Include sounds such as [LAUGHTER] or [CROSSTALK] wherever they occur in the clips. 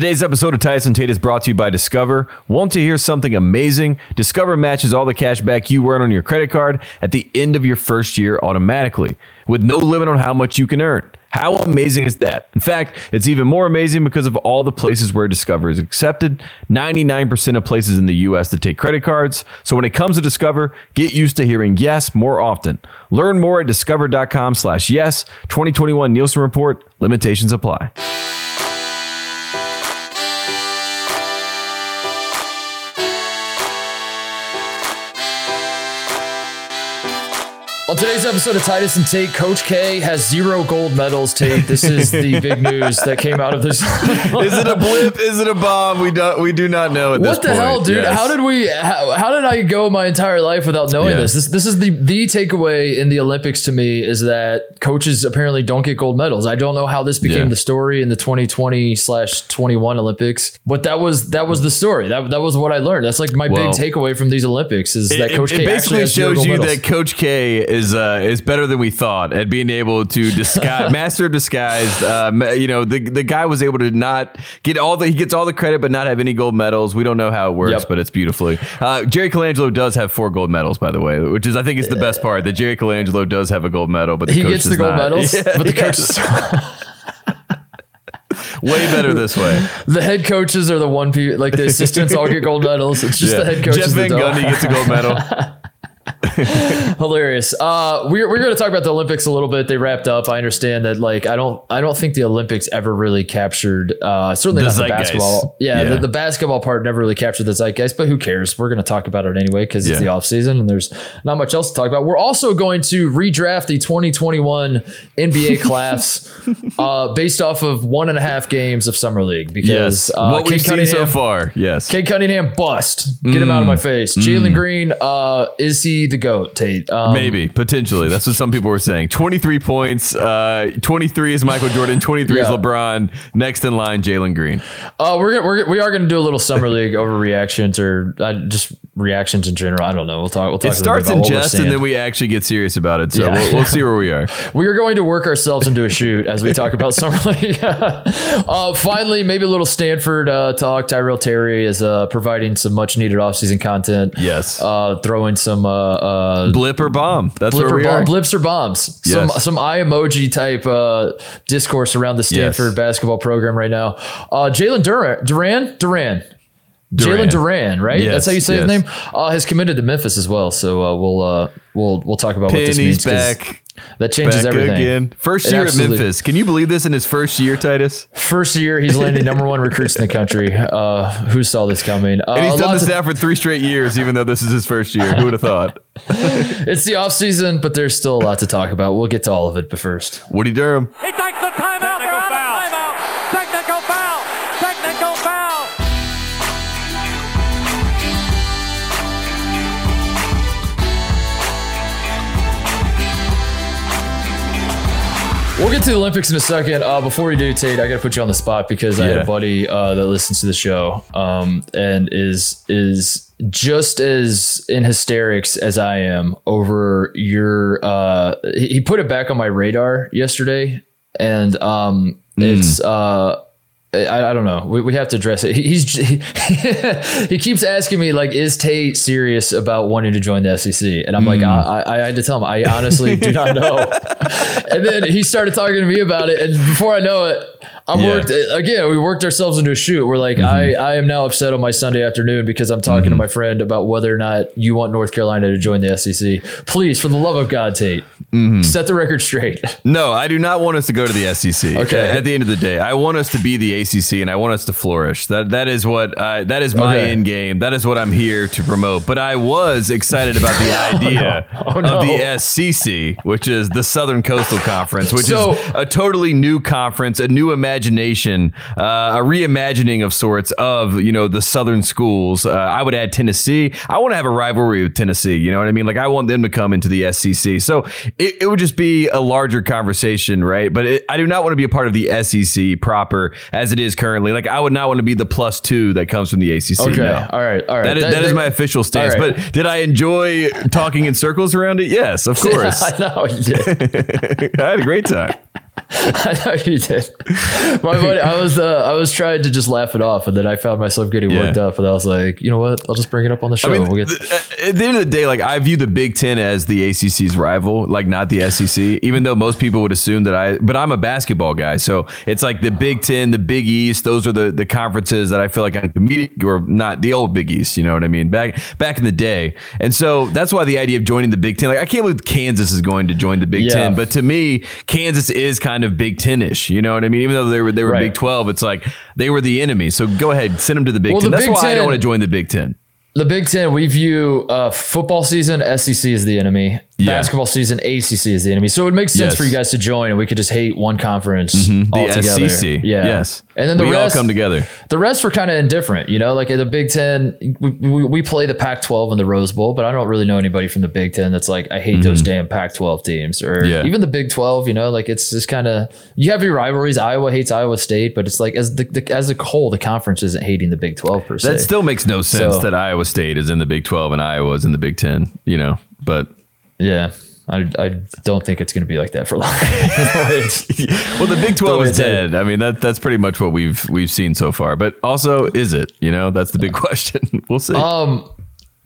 Today's episode of Titus and Tate is brought to you by Discover. Want to hear something amazing? Discover matches all the cash back you earn on your credit card at the end of your first year automatically, with no limit on how much you can earn. How amazing is that? In fact, it's even more amazing because of all the places where Discover is accepted. 99% of places in the US that take credit cards. So when it comes to Discover, get used to hearing yes more often. Learn more at discover.com slash yes. 2021 Nielsen Report. Limitations apply. Today's episode of Titus and Tate, Coach K has zero gold medals. Tate, this is the [LAUGHS] big news that came out of this. is it a blip? Is it a bomb? We do we do not know at what the point. hell, dude? Yes. How did we? How, how, did I go my entire life without knowing Yeah. this? This this is the the takeaway in the Olympics to me is that coaches apparently don't get gold medals. I don't know how this became Yeah. the story in the 2020 slash 21 Olympics, but that was that was the story. That that was what I learned. That's like my Well, big takeaway from these Olympics is that Coach it K actually basically shows you medals. that Coach K is uh, is better than we thought at being able to disguise, [LAUGHS] master of disguise. Uh, ma- you know, the the guy was able to not get all the he gets all the credit, but not have any gold medals. We don't know how it works, Yep. but it's beautifully. Uh, Jerry Colangelo does have four gold medals, by the way, which is I think is the best part. That Jerry Colangelo does have a gold medal, but the he coach gets the gold not. medals, Yeah, [LAUGHS] but the yeah. coach is [LAUGHS] way better this way. the head coaches are the one people like the assistants all get gold medals. It's just Yeah. the head coaches. Jeff Van. Gundy gets a gold medal. [LAUGHS] Hilarious. Uh, we're we're going to talk about the Olympics a little bit. They wrapped up. I understand that. Like, I don't I don't think the Olympics ever really captured. Uh, certainly The not the basketball. Yeah, Yeah. The, the basketball part never really captured the zeitgeist. But who cares? We're going to talk about it anyway because it's Yeah. the off season and there's not much else to talk about. We're also going to redraft the 2021 NBA [LAUGHS] class uh, based off of one and a half games of summer league because Yes, uh, what we've Cade seen so far. Yes. Cade Cunningham bust. Get him out of my face. Jalen Green, uh, is he the goat? Tate. Um, Maybe potentially. That's what some people were saying. 23 points. Uh, 23 is Michael Jordan. 23 is LeBron. Next in line, Jalen Green. Uh, we're gonna, we're we are going to do a little summer league [LAUGHS] overreactions or uh, just reactions in general. I don't know. We'll talk. We'll talk. It starts in about what we're jest, and then we actually get serious about it. So Yeah. we'll, we'll see where we are. [LAUGHS] we are going to work ourselves into a shoot as we talk about summer league. [LAUGHS] uh, finally, maybe a little Stanford uh, talk. Tyrell Terry is uh, providing some much needed offseason content. Yes. Uh, throwing some uh, uh, Blip or bomb. That's blip where we bomb- are. blips or bombs. Some Yes. some eye emoji type uh, discourse around the Stanford Yes. basketball program right now. Uh, Jalen Duran, Duran, Duran. Jalen Duran, right? Yes, That's how you say yes. his name. Uh, has committed to Memphis as well. So uh, we'll uh, we'll we'll talk about what this means. back. That changes Back everything. again. First It year at Memphis. Can you believe this in his first year, Titus? First year, he's landing number one recruits in the country. [LAUGHS] Uh, who saw this coming? Uh, And he's done lot this now for three straight years, even though this is his first year. Who would have thought? [LAUGHS] it's the off season, but there's still a lot to talk about. We'll get to all of it, but first. Woody Durham. He takes the timeout. We'll get to the Olympics in a second. Uh, before we do, Tate, I got to put you on the spot because I had a buddy uh, that listens to the show um, and is is just as in hysterics as I am over your. Uh, he put it back on my radar yesterday, and um, it's. I, I don't know. We, we have to address it. He, he's he, [LAUGHS] he keeps asking me like, is Tate serious about wanting to join the SEC? And I'm like, hmm. I, I, I had to tell him, I honestly do not know. [LAUGHS] and then he started talking to me about it, and before I know it, I'm Yeah. worked eh, again. We worked ourselves into a shoot. We're like, I, mm-hmm. I am now upset on my Sunday afternoon because I'm talking to mm-hmm. my friend about whether or not you want North Carolina to join the SEC. Please, for the love of God, Tate, mm-hmm. set the record straight. [LAUGHS] No, I do not want us to go to the SEC. Okay. At the end of the day, I want us to be the ACC, and I want us to flourish. That that is what that is my Okay. end game. That is what I'm here to promote. But I was excited about the [LAUGHS] oh, idea Oh, no. of the SCC, which is the Southern Coastal Conference, which So- is a totally new conference, a new imagination, uh, a reimagining of sorts of you know the Southern schools. Uh, I would add Tennessee. I want to have a rivalry with Tennessee. You know what I mean? Like I want them to come into the SEC. So it, it would just be a larger conversation, right? But it, I do not want to be a part of the SEC proper as it is currently. Like I would not want to be the plus two that comes from the ACC. Okay. no. All right. All right. That is, that is my official stance. right. But did I enjoy talking in circles around it? Yes, of [LAUGHS] course. I know. [LAUGHS] I had a great time. [LAUGHS] [LAUGHS] I thought you did. My buddy, I was uh, I was trying to just laugh it off, and then I found myself getting Yeah. worked up, and I was like, you know what? I'll just bring it up on the show. I mean, we'll get, th- at the end of the day, like I view the Big Ten as the ACC's rival, like not the SEC. Even though most people would assume that I, but I'm a basketball guy, so it's like the Big Ten, the Big East. Those are the the conferences that I feel like I'm competing, or not the old Big East. You know what I mean? Back back in the day, and so that's why the idea of joining the Big Ten, like I can't believe Kansas is going to join the Big Yeah. Ten, but to me, Kansas is kind of Big Ten-ish. You know what I mean? Even though they were they were Right. Big Twelve, it's like they were the enemy. So go ahead, send them to the Big Well, Ten. the That's Big why I don't want to join the Big Ten. the Big Ten, we view uh, football season SEC is the enemy. Yeah. Basketball season ACC is the enemy. So it makes sense Yes. for you guys to join, and we could just hate one conference The altogether. SEC. Yeah. Yes. And then the we rest all come together. The rest were kind of indifferent, you know. Like in the Big Ten, we, we, we play the Pac-12 in the Rose Bowl, but I don't really know anybody from the Big Ten that's like, I hate those damn Pac-12 teams, or Mm-hmm. Yeah. even the Big 12. You know, like it's just kind of you have your rivalries. Iowa hates Iowa State, but it's like as the, the as a whole, the conference isn't hating the Big 12 per se. That still makes no sense So- that Iowa State is in the Big 12 and Iowa is in the Big 10, you know, but yeah, I, I don't think it's going to be like that for long. [LAUGHS] well, the Big 12 way is dead. I mean, that that's pretty much what we've we've seen so far. But also, is it? You know, that's the big [LAUGHS] question. we'll see. Um,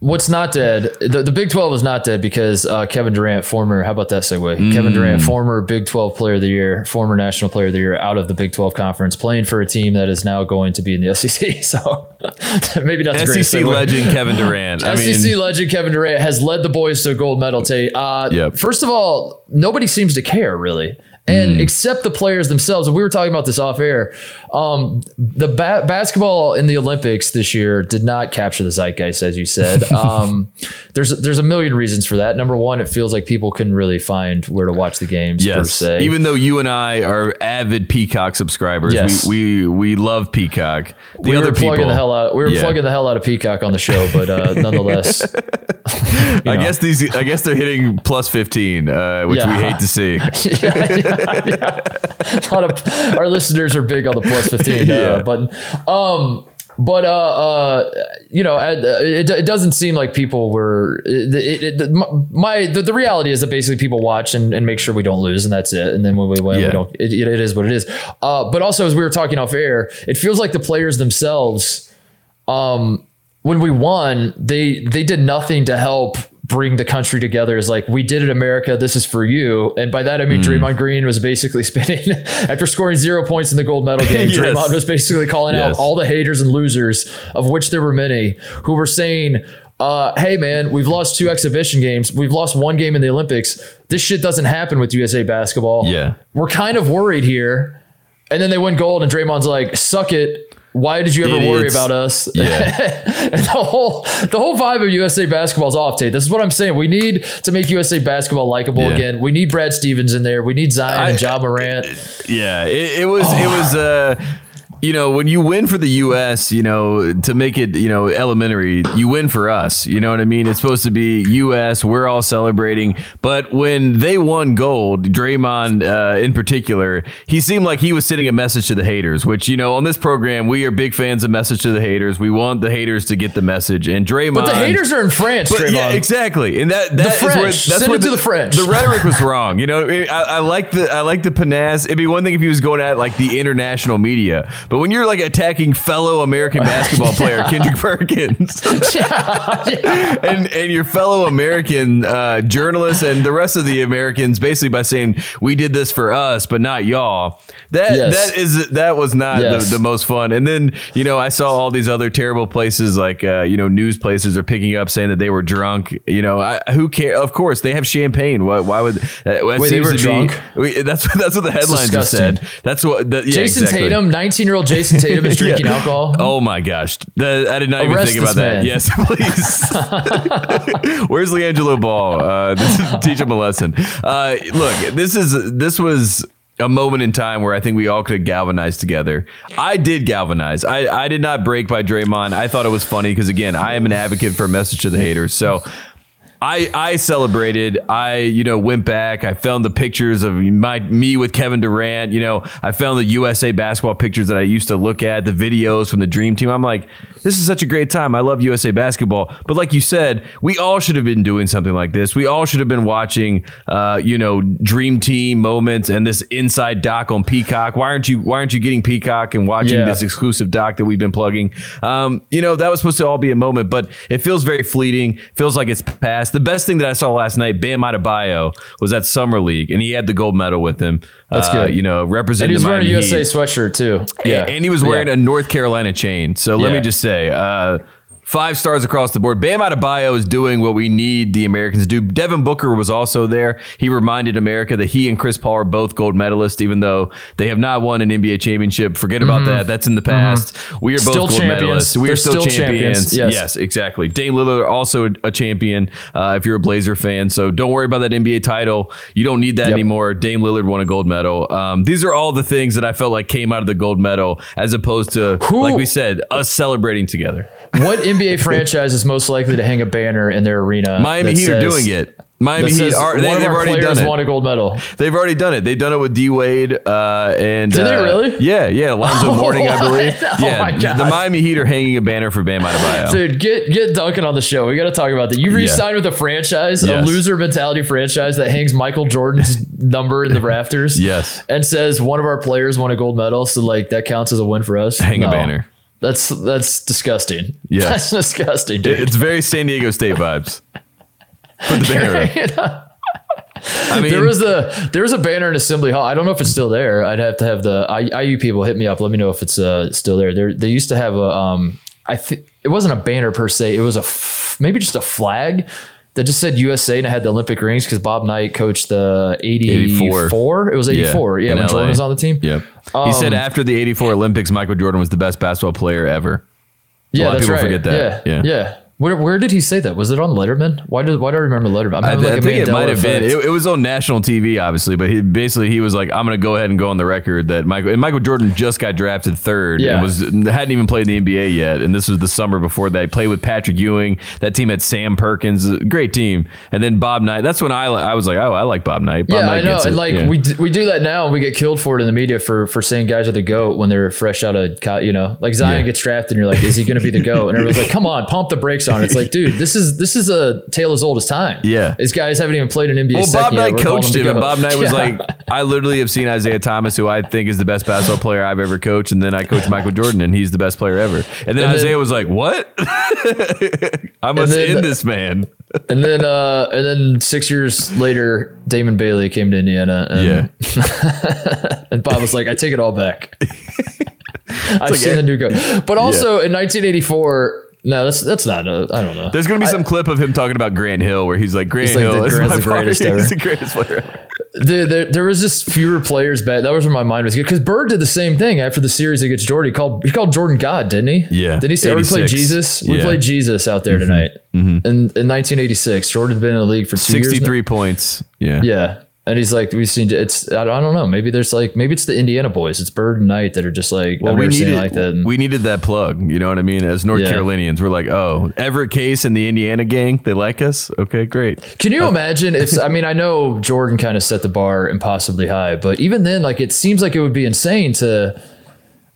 what's not dead? The, the Big Twelve is not dead because uh, Kevin Durant, former how about that segue? Kevin Durant, Mm. former Big Twelve Player of the Year, former National Player of the Year, out of the Big Twelve Conference, playing for a team that is now going to be in the SEC. [LAUGHS] So [LAUGHS] maybe that's a great SEC segue. Legend Kevin Durant. I SEC mean, legend Kevin Durant has led the boys to a gold medal. Tate. Uh, Yep. First of all, nobody seems to care really, and except the players themselves. And we were talking about this off air. Um, the ba- basketball in the Olympics this year did not capture the zeitgeist, as you said. [LAUGHS] Um, there's there's a million reasons for that. Number one, it feels like people couldn't really find where to watch the games per yes. se. Even though you and I are avid Peacock subscribers, Yes. we, we we love Peacock. The we other were plugging people, the hell out. We were Yeah. plugging the hell out of Peacock on the show, but uh, [LAUGHS] nonetheless, I know. guess these. I guess they're hitting plus 15, uh, which Yeah. we hate to see. [LAUGHS] yeah, yeah, [LAUGHS] yeah. A lot of our listeners are big on the plus 15 uh, Yeah. button. Um, but uh, uh, you know, uh, it, it doesn't seem like people were. It, it, it, my the, the reality is that basically people watch and, and make sure we don't lose, and that's it. And then when we win, Yeah. we don't. It, it is what it is. Uh, but also, as we were talking off air, it feels like the players themselves um, when we won, they they did nothing to help bring the country together. Is like we did it, America. This is for you. And by that I mean Draymond Green was basically [LAUGHS] spinning after scoring zero points in the gold medal game. [LAUGHS] Yes. Draymond was basically calling Yes. out all the haters and losers, of which there were many, who were saying. Uh, hey man, we've lost two exhibition games. We've lost one game in the Olympics. This shit doesn't happen with USA basketball. Yeah. We're kind of worried here. And then they win gold, and Draymond's like, suck it. Why did you ever worry about us? [LAUGHS] Yeah. the whole the whole vibe of USA basketball is off, Tate. This is what I'm saying. We need to make USA basketball likable Yeah. again. We need Brad Stevens in there. We need Zion and I- Ja Morant. Yeah, it, it was it was uh [SIGHS] [SIGHS] [SIGHS] you know when you win for the U.S. you know to make it you know elementary you win for us you know what I mean it's supposed to be U.S. we're all celebrating but when they won gold Draymond uh, in particular he seemed like he was sending a message to the haters which you know on this program we are big fans of message to the haters we want the haters to get the message and Draymond But the haters are in France, but Draymond. yeah, exactly, and that the French. where that's Send where it to the French. The rhetoric was wrong. You know, I, I like the I like the panasse. It'd be one thing if he was going at like the international media, but when you're like attacking fellow American [LAUGHS] basketball player Kendrick Perkins [LAUGHS] and and your fellow American uh, journalists and the rest of the Americans, basically by saying we did this for us, but not y'all. That Yes. that is that was not Yes. the, the most fun. And then you know I saw all these other terrible places like uh, you know news places are picking up saying that they were drunk. You know I, who care? Of course they have champagne. Why, why would that, that Wait, they were to be- drunk? we- that's [LAUGHS] that's what the headlines said. That's what the, yeah, Jayson exactly. Tatum, 19 year old Jayson Tatum is [LAUGHS] drinking Yeah. alcohol. Oh my gosh. The- I did not Arrest even think about this that. man. Yes, [LAUGHS] please. [LAUGHS] Where's LiAngelo Ball? Uh, this is, teach him a lesson. Uh, look, this is this was a moment in time where I think we all could have galvanized together. I did galvanize. I, I did not break by Draymond. I thought it was funny because again, I am an advocate for a message to the haters. So I I celebrated. I you know went back. I found the pictures of my me with Kevin Durant. You know I found the USA basketball pictures that I used to look at, the videos from the Dream Team. I'm like, this is such a great time. I love USA basketball. But like you said, we all should have been doing something like this. We all should have been watching, uh, you know, Dream Team moments and this inside doc on Peacock. Why aren't you Why aren't you getting Peacock and watching Yeah. this exclusive doc that we've been plugging? Um, you know, that was supposed to all be a moment, but it feels very fleeting. Feels like it's past. The best thing that I saw last night, Bam Adebayo, was at Summer League, and he had the gold medal with him. That's Uh, good. You know, And representing he's the wearing a USA Heat. sweatshirt too. Yeah. And he was wearing Yeah. a North Carolina chain. So let Yeah. me just say, uh, five stars across the board. Bam Adebayo is doing what we need the Americans to do. Devin Booker was also there. He reminded America that he and Chris Paul are both gold medalists, even though they have not won an NBA championship. Forget about that. That's in the past. We are both Mm-hmm. Still gold champions. medalists. We They're are still, still champions. champions. Yes. yes, exactly. Dame Lillard also a champion. Uh, if you're a Blazer fan, so don't worry about that NBA title. You don't need that Yep. anymore. Dame Lillard won a gold medal. Um, these are all the things that I felt like came out of the gold medal, as opposed to, Who- like we said, us celebrating together. What NBA [LAUGHS] franchise is most likely to hang a banner in their arena? Miami that Heat are doing it. Miami that Heat says, are. They, one of they've already players done it. won a gold medal. They've already done it. They've done it with D Wade uh, and Did they uh, really? Yeah, yeah. Alonzo [LAUGHS] Oh, Mourning, I believe. what? Oh yeah, my God. the Miami Heat are hanging a banner for Bam Adebayo. Dude, get get Duncan on the show. We got to talk about that. You re-signed with a franchise, Yes. a loser mentality franchise that hangs Michael Jordan's [LAUGHS] number in the rafters. Yes. and says one of our players won a gold medal, so like that counts as a win for us. Hang a banner. That's that's disgusting. Yeah. that's disgusting, dude. It's very San Diego State vibes. Put the banner. [LAUGHS] I mean, there was a there was a banner in Assembly Hall. I don't know if it's still there. I'd have to have the IU people hit me up. Let me know if it's uh, still there. There they used to have a um I think it wasn't a banner per se. It was a f- maybe just a flag that just said USA and it had the Olympic rings because Bob Knight coached the 84. 84. It was 84. Yeah, in when LA. Jordan was on the team. Yep. he said Um, after the 84 Olympics, Michael Jordan was the best basketball player ever. Yeah, lot of that's people right. forget that. Yeah, Yeah. yeah. Where, where did he say that? Was it on Letterman? Why did why do I remember Letterman? I, I like a think it might have been. It, it was on national TV, obviously, but he basically he was like, "I'm going to go ahead and go on the record that Michael and Michael Jordan just got drafted third Yeah. and was hadn't even played in the NBA yet, and this was the summer before that. He played with Patrick Ewing. That team had Sam Perkins, great team, and then Bob Knight. That's when I I was like, oh, I like Bob Knight. Bob Yeah, Knight I know. And like Yeah. we we do that now, and we get killed for it in the media for for saying guys are the goat when they're fresh out of you know, like Zion Yeah. gets drafted, and you're like, is he going to be the goat? And everyone's like, come on, pump the brakes on. it. It's like, dude, this is this is a tale as old as time. Yeah. these guys haven't even played an NBA. Well, Bob. Knight coached him, and. Bob Knight was [LAUGHS] Yeah. like, I literally have seen Isiah Thomas, who I think is the best basketball player I've ever coached, and then I coached Michael [LAUGHS] Jordan, and he's the best player ever. And then And then- Isaiah was like, What? [LAUGHS] I must then- end this man. and then uh and then six years later, Damon Bailey came to Indiana, and, Yeah. and Bob was like, I take it all back. I've like- seen the new goat, but also in 1984. No, that's that's not. A, I don't know. There's gonna be some clip of him talking about Grant Hill where he's like, Grant He's like, Hill the is the greatest [LAUGHS] ever. He's the greatest player ever. There, there, there was just fewer players back. That was where my mind was because Bird did the same thing after the series against Jordan. He called he called Jordan God, didn't he? Yeah. Did he say we played Jesus? We Yeah. played Jesus out there mm-hmm. tonight. Mm-hmm. In, in 1986, Jordan's been in the league for two years. 63 points. Yeah. Yeah. And he's like, we've seen it's. I don't, I don't know. Maybe there's like maybe it's the Indiana boys. It's Bird and Knight that are just like. Well, we seen needed like that. And- we needed that plug. You know what I mean? As North Yeah. Carolinians, we're like, oh, Everett Case and the Indiana gang, they like us. Okay, great. Can you uh, imagine It's. I mean I know Jordan kind of set the bar impossibly high, but even then, like it seems like it would be insane to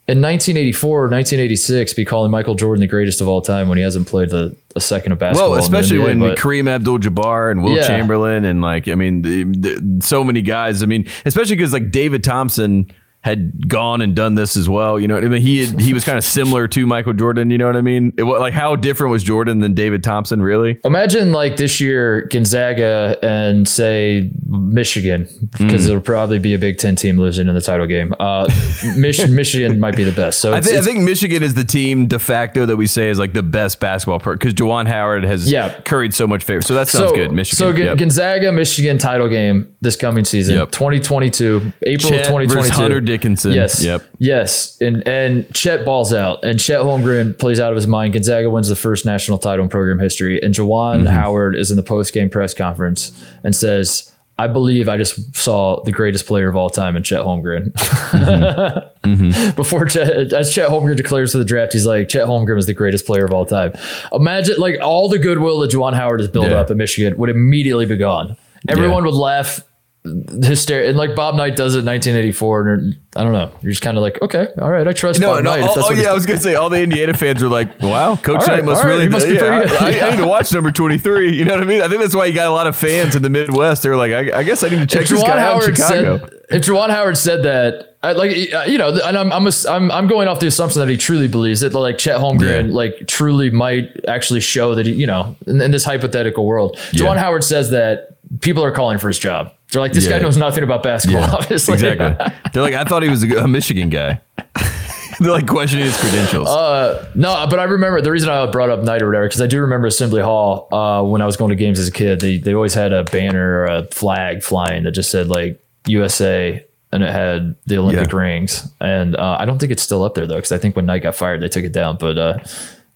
in 1984 or 1986 be calling Michael Jordan the greatest of all time when he hasn't played the a second of basketball. Well, especially NBA, when but- Kareem Abdul-Jabbar and Wilt Yeah. Chamberlain and like, I mean, the, the, so many guys. I mean, especially because like David Thompson had gone and done this as well. You know, what I mean, he had, he was kind of similar to Michael Jordan. You know what I mean? It, like, how different was Jordan than David Thompson? Really? Imagine like this year Gonzaga and say Michigan because Mm. it'll probably be a Big Ten team losing in the title game. Uh, Mich- [LAUGHS] Michigan might be the best. So I, it's, I think Michigan is the team de facto that we say is like the best basketball because Juwan Howard has Yeah. curried so much favor. So that sounds so, good. Michigan. So Gon- yep. Gonzaga Michigan title game this coming season, Yep. 2022, April Chet of 2022. Dickinson. Yes. Yep. Yes. And and Chet balls out and Chet Holmgren plays out of his mind. Gonzaga wins the first national title in program history. And Juwan Mm-hmm. Howard is in the post game press conference and says, I believe I just saw the greatest player of all time in Chet Holmgren. Mm-hmm. [LAUGHS] Before Chet, as Chet Holmgren declares for the draft, he's like, Chet Holmgren is the greatest player of all time. Imagine like all the goodwill that Juwan Howard has built Yeah. up in Michigan would immediately be gone. Everyone would laugh hysteria. And like Bob Knight does it in 1984. And I don't know. You're just kind of like, okay, all right, I trust No, Bob no. Knight. if Oh, oh, yeah, I was gonna say all the Indiana fans are like, "Wow, Coach All Knight must all right, really must be yeah, pretty good." I, I- need to watch number twenty three. You know what I mean? I think that's why you got a lot of fans in the Midwest. They're like, I, I guess I need to check if this Juwan guy out in Howard Chicago. said, if Juwan Howard said that, I, like uh, you know, and I'm I'm, ass- I'm I'm going off the assumption that he truly believes it. Like Chet Holmgren, Yeah. like truly might actually show that he, you know, in, in this hypothetical world, Yeah. Juwan Howard says that people are calling for his job. They're like, this Yeah. guy knows nothing about basketball. Obviously, exactly. [LAUGHS] They're like, I thought he was a, a Michigan guy. [LAUGHS] They're like questioning his credentials. Uh, no, but I remember the reason I brought up Knight or whatever because I do remember Assembly Hall uh, when I was going to games as a kid. They they always had a banner or a flag flying that just said like USA and it had the Olympic Yeah. rings. And uh, I don't think it's still up there though because I think when Knight got fired they took it down. But uh,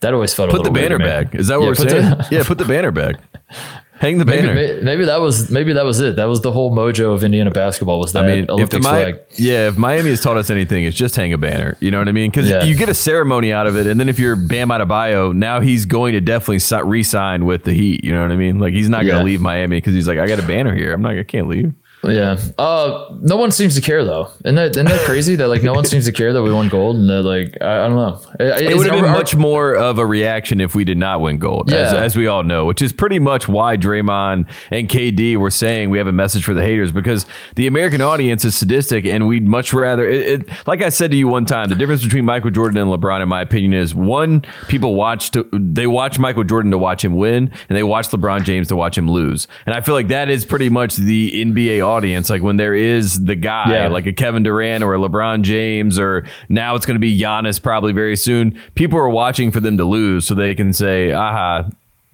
that always felt a put the weird banner to back. Is that what Yeah, we're saying? the- [LAUGHS] yeah, put the banner back. Hang the banner. maybe, maybe that was maybe that was it. That was the whole mojo of Indiana basketball was that I mean, if the Olympics flag. yeah, if Miami has taught us anything, it's just hang a banner. You know what I mean? Because Yeah. you get a ceremony out of it, and then if you're Bam Adebayo, now he's going to definitely si- re-sign with the Heat. You know what I mean? Like he's not going to leave Miami because he's like, I got a banner here. I'm not, I can't leave. Yeah. Uh, no one seems to care though. Isn't that, isn't that [LAUGHS] crazy that like no one seems to care that we won gold and that like I, I don't know. It would have been much more of a reaction if we did not win gold, as, Yeah. as we all know, which is pretty much why Draymond and KD were saying we have a message for the haters because the American audience is sadistic and we'd much rather. It, it, like I said to you one time, the difference between Michael Jordan and LeBron, in my opinion, is one people watch to they watch Michael Jordan to watch him win, and they watch LeBron James to watch him lose. And I feel like that is pretty much the NBA audience. Like when there is the guy, Yeah. like a Kevin Durant or a LeBron James, or now it's going to be Giannis probably very soon. People are watching for them to lose so they can say, "Aha,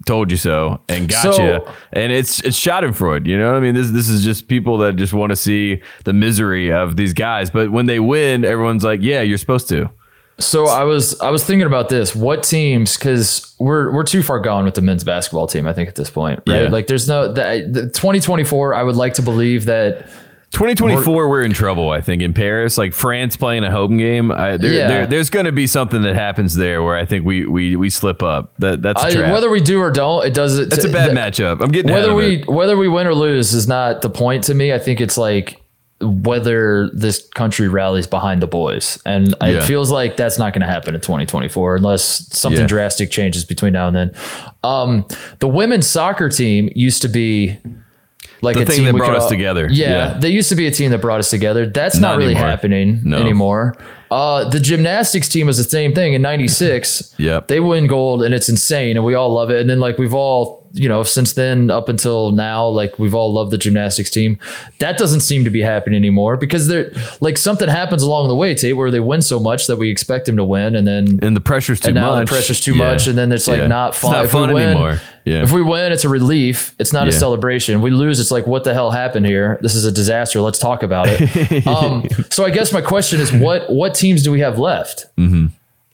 told you so," and gotcha. So- and it's it's Schadenfreude. You know, what I mean, this this is just people that just want to see the misery of these guys. But when they win, everyone's like, "Yeah, you're supposed to." So I was I was thinking about this. What teams? Because we're we're too far gone with the men's basketball team. I think at this point, right? Yeah. Like there's no the, the 2024. I would like to believe that 2024, we're in trouble. I think in Paris, like France playing a home game. I, there, Yeah. there, there's going to be something that happens there where I think we we we slip up. That that's I, whether we do or don't, it does it. that's a bad matchup. I'm getting Whether we it. whether we win or lose is not the point to me. I think it's like whether this country rallies behind the boys, and Yeah. it feels like that's not going to happen in 2024 unless something Yeah. drastic changes between now and then. Um, the women's soccer team used to be. Like The a thing team that brought could us all- together. Yeah, Yeah. they used to be a team that brought us together. That's not, Not really anymore. happening No. anymore. Uh, the gymnastics team was the same thing in '96. Yep. they win gold and it's insane, and we all love it. And then like we've all, you know, since then up until now, like we've all loved the gymnastics team. That doesn't seem to be happening anymore because they're like something happens along the way, Tate, where they win so much that we expect them to win, and then and the pressure's too much. the pressure's too Yeah. much, and then it's like Yeah. not It's fun. not If fun win- anymore. Yeah. If we win, it's a relief. It's not a celebration. We lose, it's like what the hell happened here? This is a disaster. Let's talk about it. [LAUGHS] um, so I guess my question is, what what teams do we have left?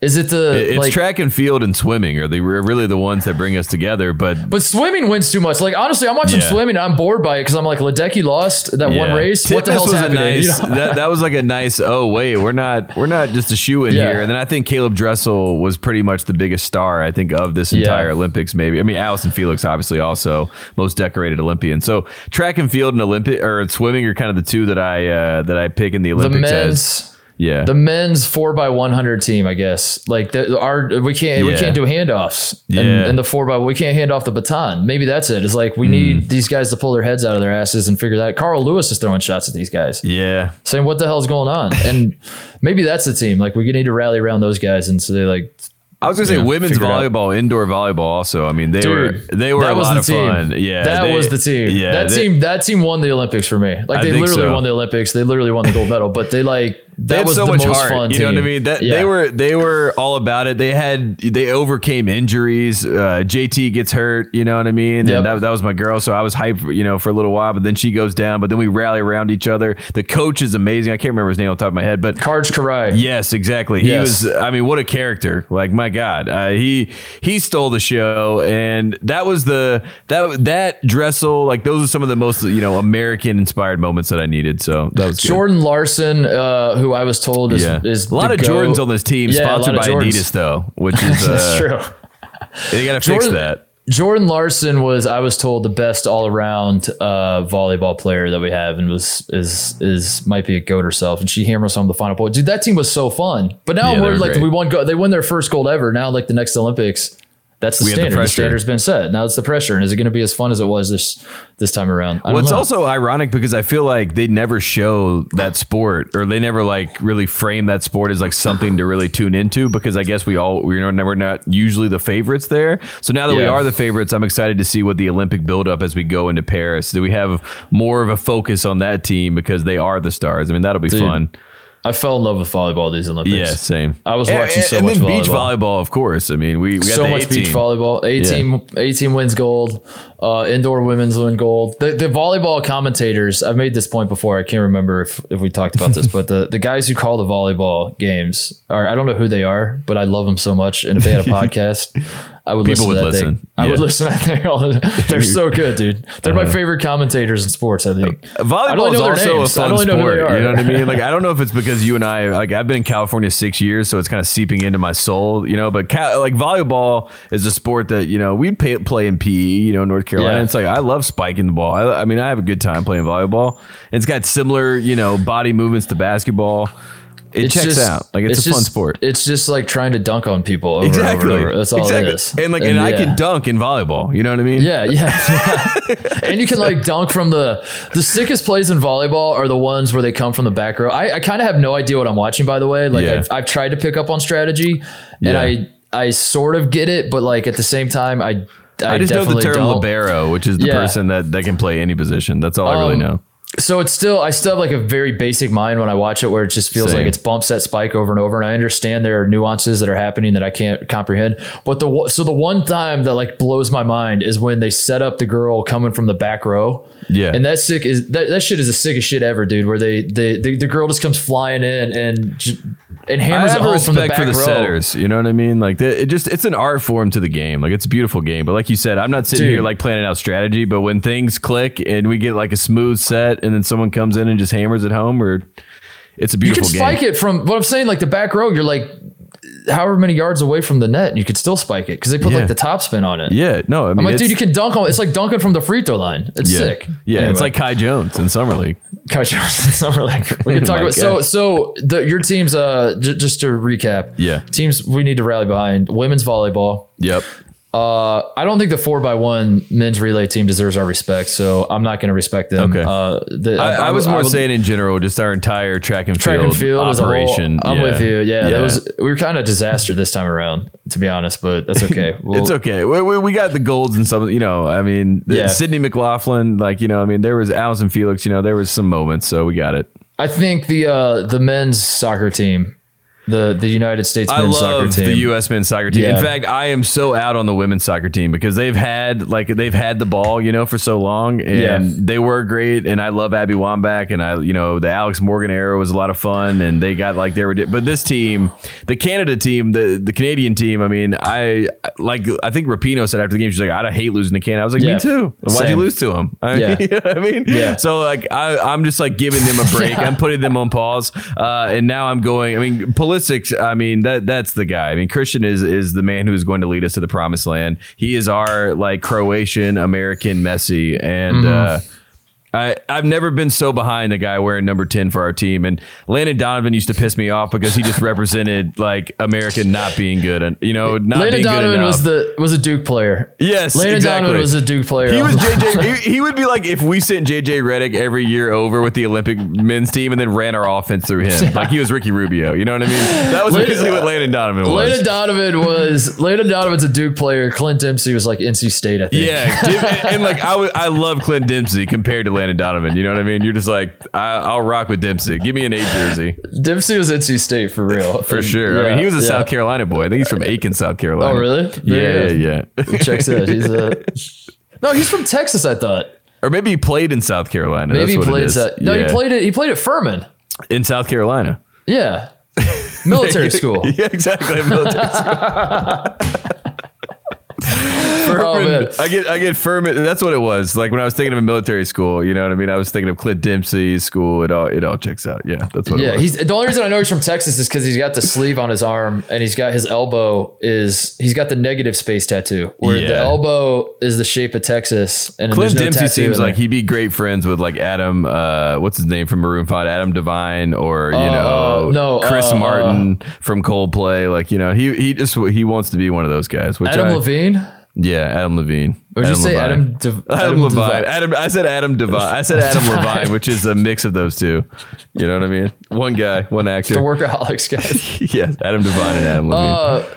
Is it the It's like? track and field and swimming are they really the ones that bring us together. But but swimming wins too much. Like honestly, I'm watching Yeah. swimming. I'm bored by it because I'm like Ledecky lost that one yeah. race. what the hell's happening? [LAUGHS] You nice- know? that, that was like a nice. Oh wait, we're not we're not just a shoe in Yeah. here. And then I think Caeleb Dressel was pretty much the biggest star. I think of this entire Olympics. Maybe I mean Allison Felix obviously also most decorated Olympian. So track and field and Olympic or swimming are kind of the two that I uh, that I pick in the the Olympics. as, men's. Yeah. The men's four by one hundred team, I guess. Like the, our, we can't we can't do handoffs. And, Yeah. and the four by we can't hand off the baton. Maybe that's it. It's like we Hmm. need these guys to pull their heads out of their asses and figure that. Carl Lewis is throwing shots at these guys, yeah. saying what the hell's going on. [LAUGHS] And maybe that's the team. Like we need to rally around those guys and so they like I was gonna say Yeah, women's out. volleyball, indoor volleyball. Also, I mean they Dude, were they were that a was lot the of team. fun. Yeah, that they- was the team. Yeah, that they- team. That team won the Olympics for me. Like they literally so. won the Olympics. They literally won the gold medal. But they like that had was so much heart. fun. You know what I mean? That Yeah. they were they were all about it. They had they overcame injuries. Uh, JT gets hurt. You know what I mean? Yep. And that, that was my girl. So I was hyped. You know, for a little while, but then she goes down. But then we rally around each other. The coach is amazing. I can't remember his name on top of my head, but Karch Kiraly. Yes, exactly. He Yes. was. I mean, what a character! Like my God, uh, he he stole the show, and that was the that that Dressel. Like those are some of the most you know American inspired moments that I needed. So that was good. Jordan Larson, uh, who I was told is, Yeah, is a lot of. Jordans on this team, Yeah, sponsored by Jordans. Adidas, though, which [LAUGHS] is That's uh, true. they got to fix Jordan- that. Jordan Larson was, I was told, the best all around uh, volleyball player that we have, and was is is might be a goat herself. And she hammers home the final point. Dude, that team was so fun. But now Yeah, we're like great. we won. Go- they won their first gold ever. Now like the next Olympics. That's the We have the standard. The standard's been set. Now it's the pressure. And is it going to be as fun as it was this this time around? I Well, it's know. also ironic because I feel like they never show that sport, or they never like really frame that sport as like something to really tune into. Because I guess we all we're never not usually the favorites there. So now that we are the favorites, I'm excited to see what the Olympic buildup as we go into Paris. Do we have more of a focus on that team because they are the stars? I mean, that'll be fun. I fell in love with volleyball these Olympics. Yeah, same. I was And- watching so and much then beach volleyball. volleyball, of course. I mean, we, we so the much beach volleyball. 18, 18 wins gold. Uh, indoor women's win gold. The, the volleyball commentators. I've made this point before. I can't remember if, if we talked about this, [LAUGHS] but the, the guys who call the volleyball games are I don't know who they are, but I love them so much. And if they had a [LAUGHS] podcast, I would People listen would to that listen. thing. I Yeah. would listen to that thing all the [LAUGHS] They're so good, dude. They're my uh-huh. favorite commentators in sports. I think uh, I don't Volleyball really is know their also names. a I fun don't know who sport. they are. You know what I mean? Like, I don't know if it's [LAUGHS] because you and I, like, I've been in California six years, so it's kind of seeping into my soul, you know. But ca- like, volleyball is a sport that you know we pay, play in PE, you know, North Carolina. Yeah. It's like I love spiking the ball. I, I mean, I have a good time playing volleyball. It's got similar, you know, body movements to basketball. It checks just- out. Like, it's, a fun sport. It's just like trying to dunk on people over Exactly. and over and over. That's all exactly. it is. And like, and, I yeah. can dunk in volleyball. You know what I mean? Yeah, yeah. [LAUGHS] and you can like dunk from the the sickest plays in volleyball are the ones where they come from the back row. I, I kind of have no idea what I'm watching, by the way. Like Yeah. I've, I've tried to pick up on strategy, and I I sort of get it, but like at the same time, I I, I just know the term don't. libero, which is the person that, that can play any position. That's all I really Um, know. So it's still I still have like a very basic mind when I watch it, where it just feels Same. like it's bump set spike over and over, and I understand there are nuances that are happening that I can't comprehend. But the so the one time that like blows my mind is when they set up the girl coming from the back row. Yeah. and that sick is that, that shit is the sickest shit ever, dude. Where they the the, the girl just comes flying in and and I hammers it home from the back for the row. setters. You know what I mean? Like the, it just it's an art form to the game. Like it's a beautiful game. But like you said, I'm not sitting Dude. here like planning out strategy. But when things click and we get like a smooth set, and then someone comes in and just hammers it home, or it's a beautiful. You can spike game. it from what I'm saying, like the back row. You're like however many yards away from the net, and you could still spike it because they put Yeah. like the top spin on it. Yeah, no, I mean, I'm like, dude, you can dunk on. It. It's like dunking from the free throw line. It's yeah, sick. Yeah, it's like Kai Jones in summer league. Coach Johnson Summer League. [LAUGHS] We can talk about so so the your teams. Uh, j- just to recap. Yeah. teams we need to rally behind. Women's volleyball. Yep. Uh, I don't think the four by one men's relay team deserves our respect, so I'm not going to respect them. Okay. Uh, the, I, I was more would- saying in general, just our entire track and track field, and field a whole. operation. I'm yeah. with you. Yeah, Yeah. that was we were kind of disaster this time around, to be honest, but that's [LAUGHS] okay. We'll, it's okay. We, we, we got the golds and some, you know, I mean, Yeah. Sydney McLaughlin, like, you know, I mean, there was Allison Felix, you know, there was some moments, so we got it. I think the uh, the men's soccer team, the the United States I men's soccer love team. the U.S. men's soccer team. Yeah. In fact, I am so out on the women's soccer team because they've had like they've had the ball, you know, for so long, and Yeah. they were great. And I love Abby Wambach, and I, you know, the Alex Morgan era was a lot of fun, and they got like they were. But this team, the Canada team, the the Canadian team, I mean, I like I think Rapinoe said after the game, she's like, I hate losing to Canada. I was like, Yeah. me too. Why'd you lose to them? I Yeah. [LAUGHS] you know I mean, Yeah. So like I, I'm just like giving them a break. [LAUGHS] I'm putting them on pause, uh, and now I'm going. I mean, Pulisic. I mean that that's the guy. I mean, Christian is is the man who is going to lead us to the promised land. He is our like Croatian American Messi, and. Uh, I, I've never been so behind a guy wearing number 10 for our team. And Landon Donovan used to piss me off because he just represented [LAUGHS] like America not being good and, you know, not Landon being good Donovan was the was a Duke player. Yes, Landon exactly. Donovan was a Duke player. He was JJ. he, he would be like if we sent JJ Redick every year over with the Olympic men's team and then ran our offense through him, like he was Ricky Rubio. You know what I mean? That was Landon- basically what Landon Donovan was. Landon Donovan was Landon Donovan's a Duke player. Clint Dempsey was like NC State, I think. yeah, and, and, like I would, I love Clint Dempsey compared to Landon Donovan. You know what I mean? You're just like I, I'll rock with Dempsey. Give me an eight jersey Dempsey was NC State for real. [LAUGHS] for sure. I mean, he was a yeah. South Carolina boy. I think he's from Aiken, South Carolina. Oh, really? Yeah, Yeah. yeah, yeah. Checks it. He's a [LAUGHS] no. He's from Texas. I thought or maybe he played in South Carolina. maybe he played that. No, Yeah. he played it. He played at Furman. in South Carolina. Yeah, [LAUGHS] military school. Yeah, exactly. Military school. Furman. man. I get I get Furman. That's what it was. Like when I was thinking of a military school, you know what I mean? I was thinking of Clint Dempsey's school. It all it all checks out. Yeah, that's what it Yeah, was. he's the only reason I know he's from Texas is because he's got the sleeve on his arm and he's got his elbow is he's got the negative space tattoo where the elbow is the shape of Texas and Clint no Dempsey seems like he'd be great friends with like Adam. Uh, what's his name from Maroon Five? Adam Devine, or you Uh, know, no, Chris uh, Martin from Coldplay. Like you know, he he just he wants to be one of those guys. Which Adam I- Levine. Yeah, Adam Levine. Would you say Levine. Adam? Dev- [LAUGHS] Adam, Levine. Devine. Adam. I said Adam Devine. I said Adam [LAUGHS] Levine, which is a mix of those two. You know what I mean? One guy, one actor. The workaholics guy. [LAUGHS] yes, Adam Devine and Adam Levine. Uh,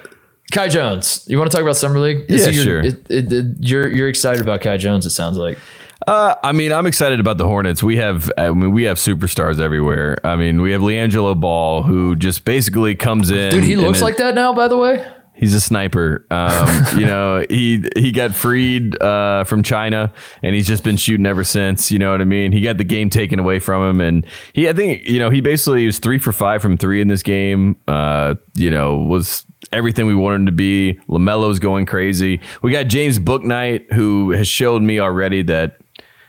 Kai Jones. You want to talk about summer league? Yeah, your- sure. It, it, it- you're you're excited about Kai Jones. It sounds like. Uh, I mean, I'm excited about the Hornets. We have, I mean, we have superstars everywhere. I mean, we have LiAngelo Ball, who just basically comes in. Dude, he looks like that now. By the way. He's a sniper. Um, [LAUGHS] you know, he he got freed uh, from China, and he's just been shooting ever since. You know what I mean? He got the game taken away from him, and he, I think, you know, he basically was three for five from three in this game. Uh, you know, was everything we wanted him to be. LaMelo's going crazy. We got James Bouknight, who has showed me already that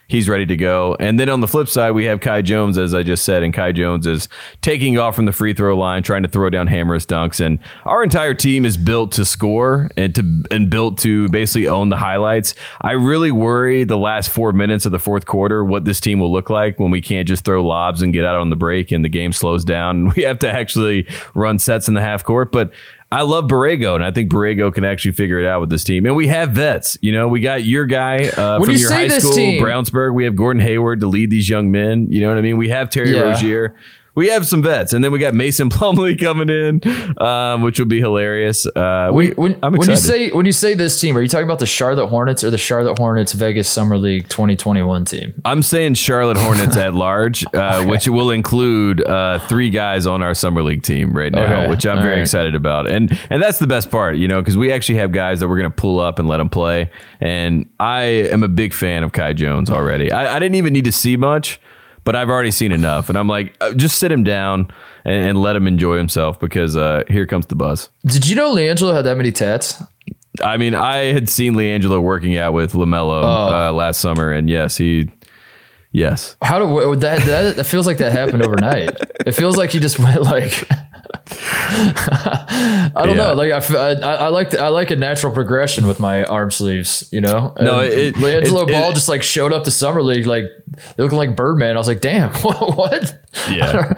he's ready to go. And then on the flip side, we have Kai Jones, as I just said, and Kai Jones is taking off from the free throw line, trying to throw down hammerless dunks. And our entire team is built to score and to and built to basically own the highlights. I really worry the last four minutes of the fourth quarter what this team will look like when we can't just throw lobs and get out on the break and the game slows down. [LAUGHS] We have to actually run sets in the half court, but. I love Borrego, and I think Borrego can actually figure it out with this team. And we have vets. You know, we got your guy uh, from you your high school, team- Brownsburg. We have Gordon Hayward to lead these young men. You know what I mean? We have Terry Yeah. Rozier. We have some vets, and then we got Mason [LAUGHS] Plumlee coming in, um, which will be hilarious. Uh, we, When, when you say when you say this team, are you talking about the Charlotte Hornets or the Charlotte Hornets Vegas Summer League 2021 team? I'm saying Charlotte Hornets at large, [LAUGHS] uh, which will include uh, three guys on our summer league team right now, Okay. which I'm All very right. excited about. And and that's the best part, you know, because we actually have guys that we're going to pull up and let them play. And I am a big fan of Kai Jones already. I, I didn't even need to see much, but I've already seen enough. And I'm like, uh, just sit him down and, and let him enjoy himself because uh, here comes the buzz. Did you know LiAngelo had that many tats? I mean, I had seen LiAngelo working out with LaMelo Oh. uh, last summer, and yes, he. Yes. How do that, that that feels like that happened overnight? It feels like he just went like [LAUGHS] I don't Yeah. know. Like I, I, I like I like a natural progression with my arm sleeves. You know. No, it- LiAngelo it- Ball it- just like showed up to summer league like looking like Birdman. I was like, damn, [LAUGHS] what? Yeah.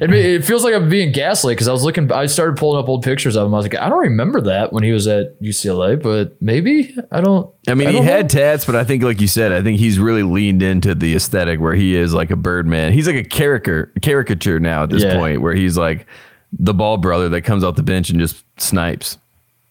it, it feels like I'm being gaslit because I was looking. I started pulling up old pictures of him. I was like, I don't remember that when he was at UCLA, but maybe I don't. I mean, he don't had know. tats, but I think, like you said, I think he's really leaned into the aesthetic where he is like a Birdman. He's like a caricature, caricature now at this Yeah. point, where he's like the ball brother that comes off the bench and just snipes.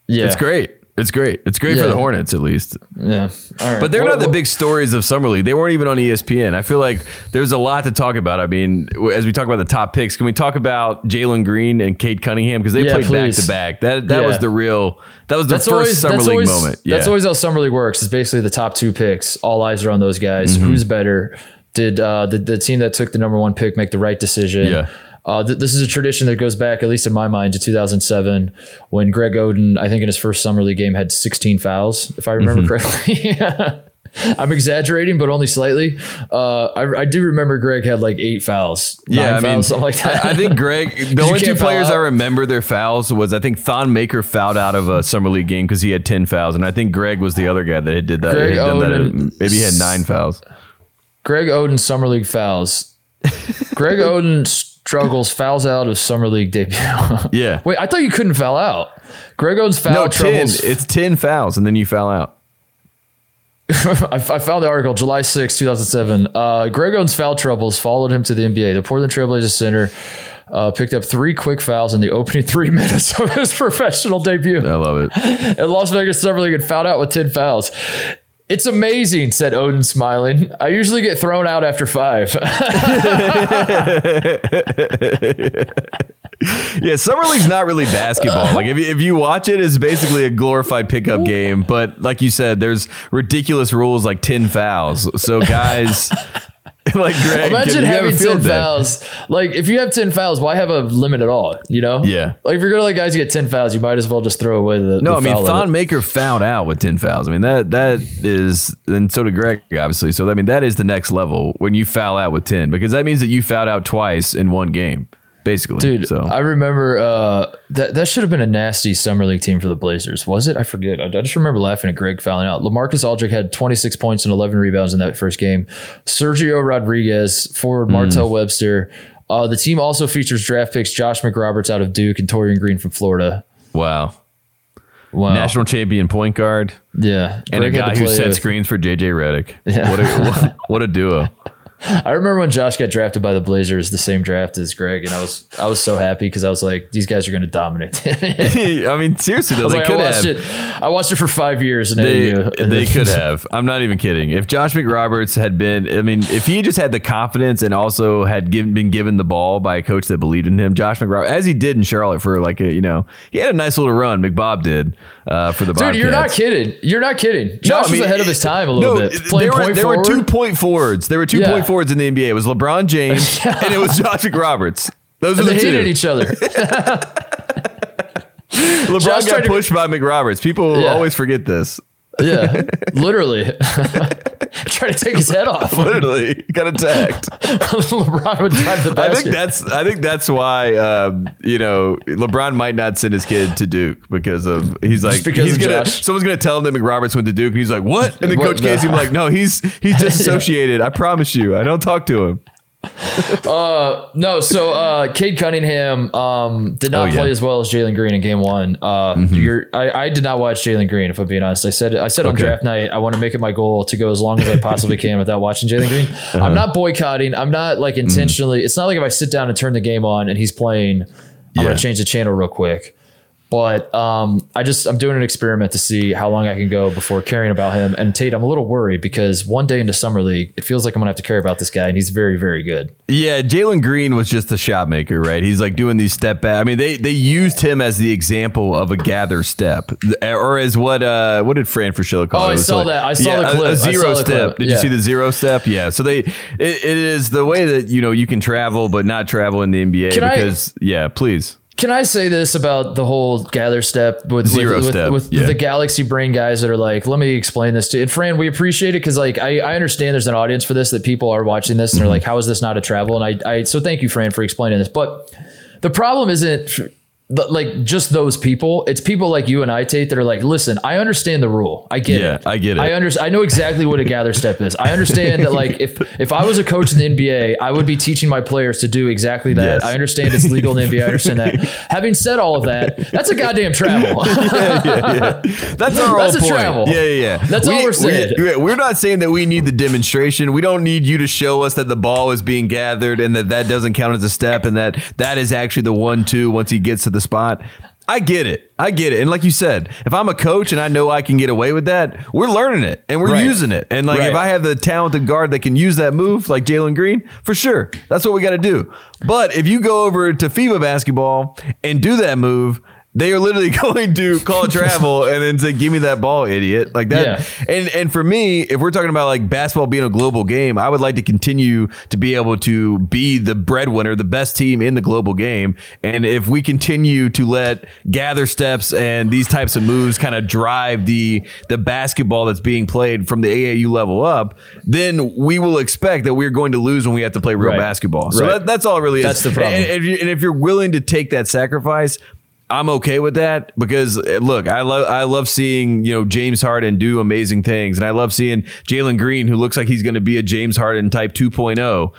yeah, It's great. It's great. It's great Yeah. for the Hornets, at least. Yeah, All right. But they're What- not the big stories of summer league. They weren't even on ESPN. I feel like there's a lot to talk about. I mean, as we talk about the top picks, can we talk about Jalen Green and Cade Cunningham because they Yeah, played back to back. That that Yeah. was the real. That was the That's first always summer league always, moment. Yeah. That's always how summer league works. It's basically the top two picks. All eyes are on those guys. Mm-hmm. Who's better? Did uh, the the team that took the number one pick make the right decision? Yeah. Uh, th- this is a tradition that goes back, at least in my mind, to 2007 when Greg Oden, I think in his first summer league game, had 16 fouls, if I remember correctly. [LAUGHS] I'm exaggerating, but only slightly. Uh, I, I do remember Greg had like eight fouls. Yeah, nine I mean, fouls, something like that. I, I think Greg. [LAUGHS] The only two players I remember their fouls was I think Thon Maker fouled out of a summer league game because he had ten fouls, and I think Greg was the other guy that had did that. Greg done that Oden- maybe he had nine fouls. Greg Oden summer league fouls. Greg [LAUGHS] Oden struggles fouls out of summer league debut. [LAUGHS] Yeah. Wait, I thought you couldn't foul out. Greg Oden's foul No, ten. It's ten fouls, and then you foul out. [LAUGHS] I, I found the article July 6, 2007. Uh, Greg Oden's foul troubles followed him to the NBA. The Portland Trailblazers center uh, picked up three quick fouls in the opening [LAUGHS] three minutes of his professional debut. I love it. And Las Vegas Summer League and fouled out with 10 fouls. It's amazing, said Oden, smiling. I usually get thrown out after five. [LAUGHS] Yeah, summer league's not really basketball. Like if you, if you watch it, it's basically a glorified pickup game. But like you said, there's ridiculous rules like ten fouls. So guys, [LAUGHS] like Greg, Imagine you have a having field 10 day. fouls. Like, if you have 10 fouls, why have a limit at all? You know? Yeah. Like, if you're to let guys get 10 fouls, you might as well just throw away the. No, the I mean limit. Thon Maker fouled out with ten fouls. I mean that that is, and so did Greg, obviously. So I mean that is the next level when you foul out with ten because that means that you fouled out twice in one game, basically. Dude, so I remember uh, that that should have been a nasty summer league team for the Blazers. Was it? I forget. I, I just remember laughing at Greg fouling out. LaMarcus Aldridge had 26 points and 11 rebounds in that first game. Sergio Rodriguez, forward Hmm. Martel Webster. Uh, the team also features draft picks Josh McRoberts out of Duke and Taurean Green from Florida. wow, Wow. national champion point guard yeah. and Greg a guy who set with- screens for JJ Redick. Yeah. What a what, what a duo. [LAUGHS] [LAUGHS] I remember when Josh got drafted by the Blazers, the same draft as Greg, and I was I was so happy because I was like, these guys are going to dominate. I [LAUGHS] [LAUGHS] I mean seriously though, they like, I could watched have. it. I watched it for five years, and They, AAU. they could have. I'm not even kidding. If Josh McRoberts had been, I mean, if he just had the confidence and also had given, been given the ball by a coach that believed in him, Josh McRoberts, as he did in Charlotte for like a, you know, he had a nice little run. McBob did uh, for the Dude, you're not kidding. You're not kidding. Josh No, I mean, was ahead of his time a little no, bit. Playing there were, there forward. were two point forwards. There were two Yeah. point forwards in the NBA. It was LeBron James [LAUGHS] and it was Josh McRoberts. Those are the they two. hated each other. [LAUGHS] [LAUGHS] LeBron Josh got to- pushed by McRoberts. People Yeah. always forget this. yeah, literally. Trying to take his head off. [LAUGHS] Literally, got attacked. [LAUGHS] LeBron would drive the I think that's I think that's why um, you know LeBron might not send his kid to Duke because of he's like because he's gonna Josh. someone's gonna tell him that McRoberts went to Duke and he's like what and then What Coach the- Casey like no he's he's [LAUGHS] disassociated I promise you I don't talk to him [LAUGHS] No, so uh, Cade Cunningham um, did not Oh, yeah. Mm-hmm. play as well as Jalen Green in Game One. Uh, you're, I, I did not watch Jalen Green. If I'm being honest, I said I said on draft night I want to make it my goal to go as long as I possibly can without watching Jalen Green. [LAUGHS] Uh-huh. I'm not boycotting. I'm not like Mm-hmm. intentionally. It's not like if I sit down and turn the game on and he's playing, I'm Yeah. gonna change the channel real quick. But um, I just I'm doing an experiment to see how long I can go before caring about him. And Tate, I'm a little worried because one day into summer league, it feels like I'm gonna have to care about this guy, and he's very very good. yeah Jalen Green was just a shot maker right he's like doing these step back I mean they they used him as the example of a gather step or as what uh what did Fran Fraschilla call Oh, it? I saw like- that. I saw yeah, the a- clip. a, I saw zero step did Yeah. you see the zero step yeah so they it, it is the way that you know you can travel but not travel in the NBA Can I- because yeah please Can I say this about the whole gather step with Zero with, with- step, with, yeah. the Galaxy Brain guys that are like, let me explain this to you. And Fran, we appreciate it because like I, I understand there's an audience for this that people are watching this and Mm-hmm. they're like, how is this not a travel? And I, I so thank you, Fran, for explaining this. But the problem isn't like just those people. It's people like you and I, Tate, that are like, listen, I understand the rule. I get Yeah, it. I get it. I understand. I know exactly what a gather step is. I understand that like if if I was a coach in the NBA, I would be teaching my players to do exactly that. Yes. I understand it's legal in the NBA. I understand that. [LAUGHS] Having said all of that, that's a goddamn travel. [LAUGHS] yeah, yeah, yeah. That's our That's whole a point. travel. Yeah, yeah, yeah. That's all we're saying. We, we're not saying that we need the demonstration. We don't need you to show us that the ball is being gathered and that that doesn't count as a step and that that is actually the one-two once he gets to the spot. I get it. I get it. And like you said, if I'm a coach and I know I can get away with that, we're learning it and we're Right. using it. And like if I have the talented guard that can use that move, like Jalen Green, for sure, that's what we got to do. But if you go over to FIBA basketball and do that move, they are literally [LAUGHS] going to call [LAUGHS] travel and then say, "Give me that ball, idiot!" Like that. Yeah. And and for me, if we're talking about like basketball being a global game, I would like to continue to be able to be the breadwinner, the best team in the global game. And if we continue to let gather steps and these types of moves kind of drive the the basketball that's being played from the AAU level up, then we will expect that we're going to lose when we have to play real Right. basketball. So Right. that, that's all it really is. That's the problem. And, and if you, and if you're willing to take that sacrifice. I'm okay with that because uh, look, I love I love seeing you know James Harden do amazing things, and I love seeing Jalen Green, who looks like he's going to be a James Harden type 2.0.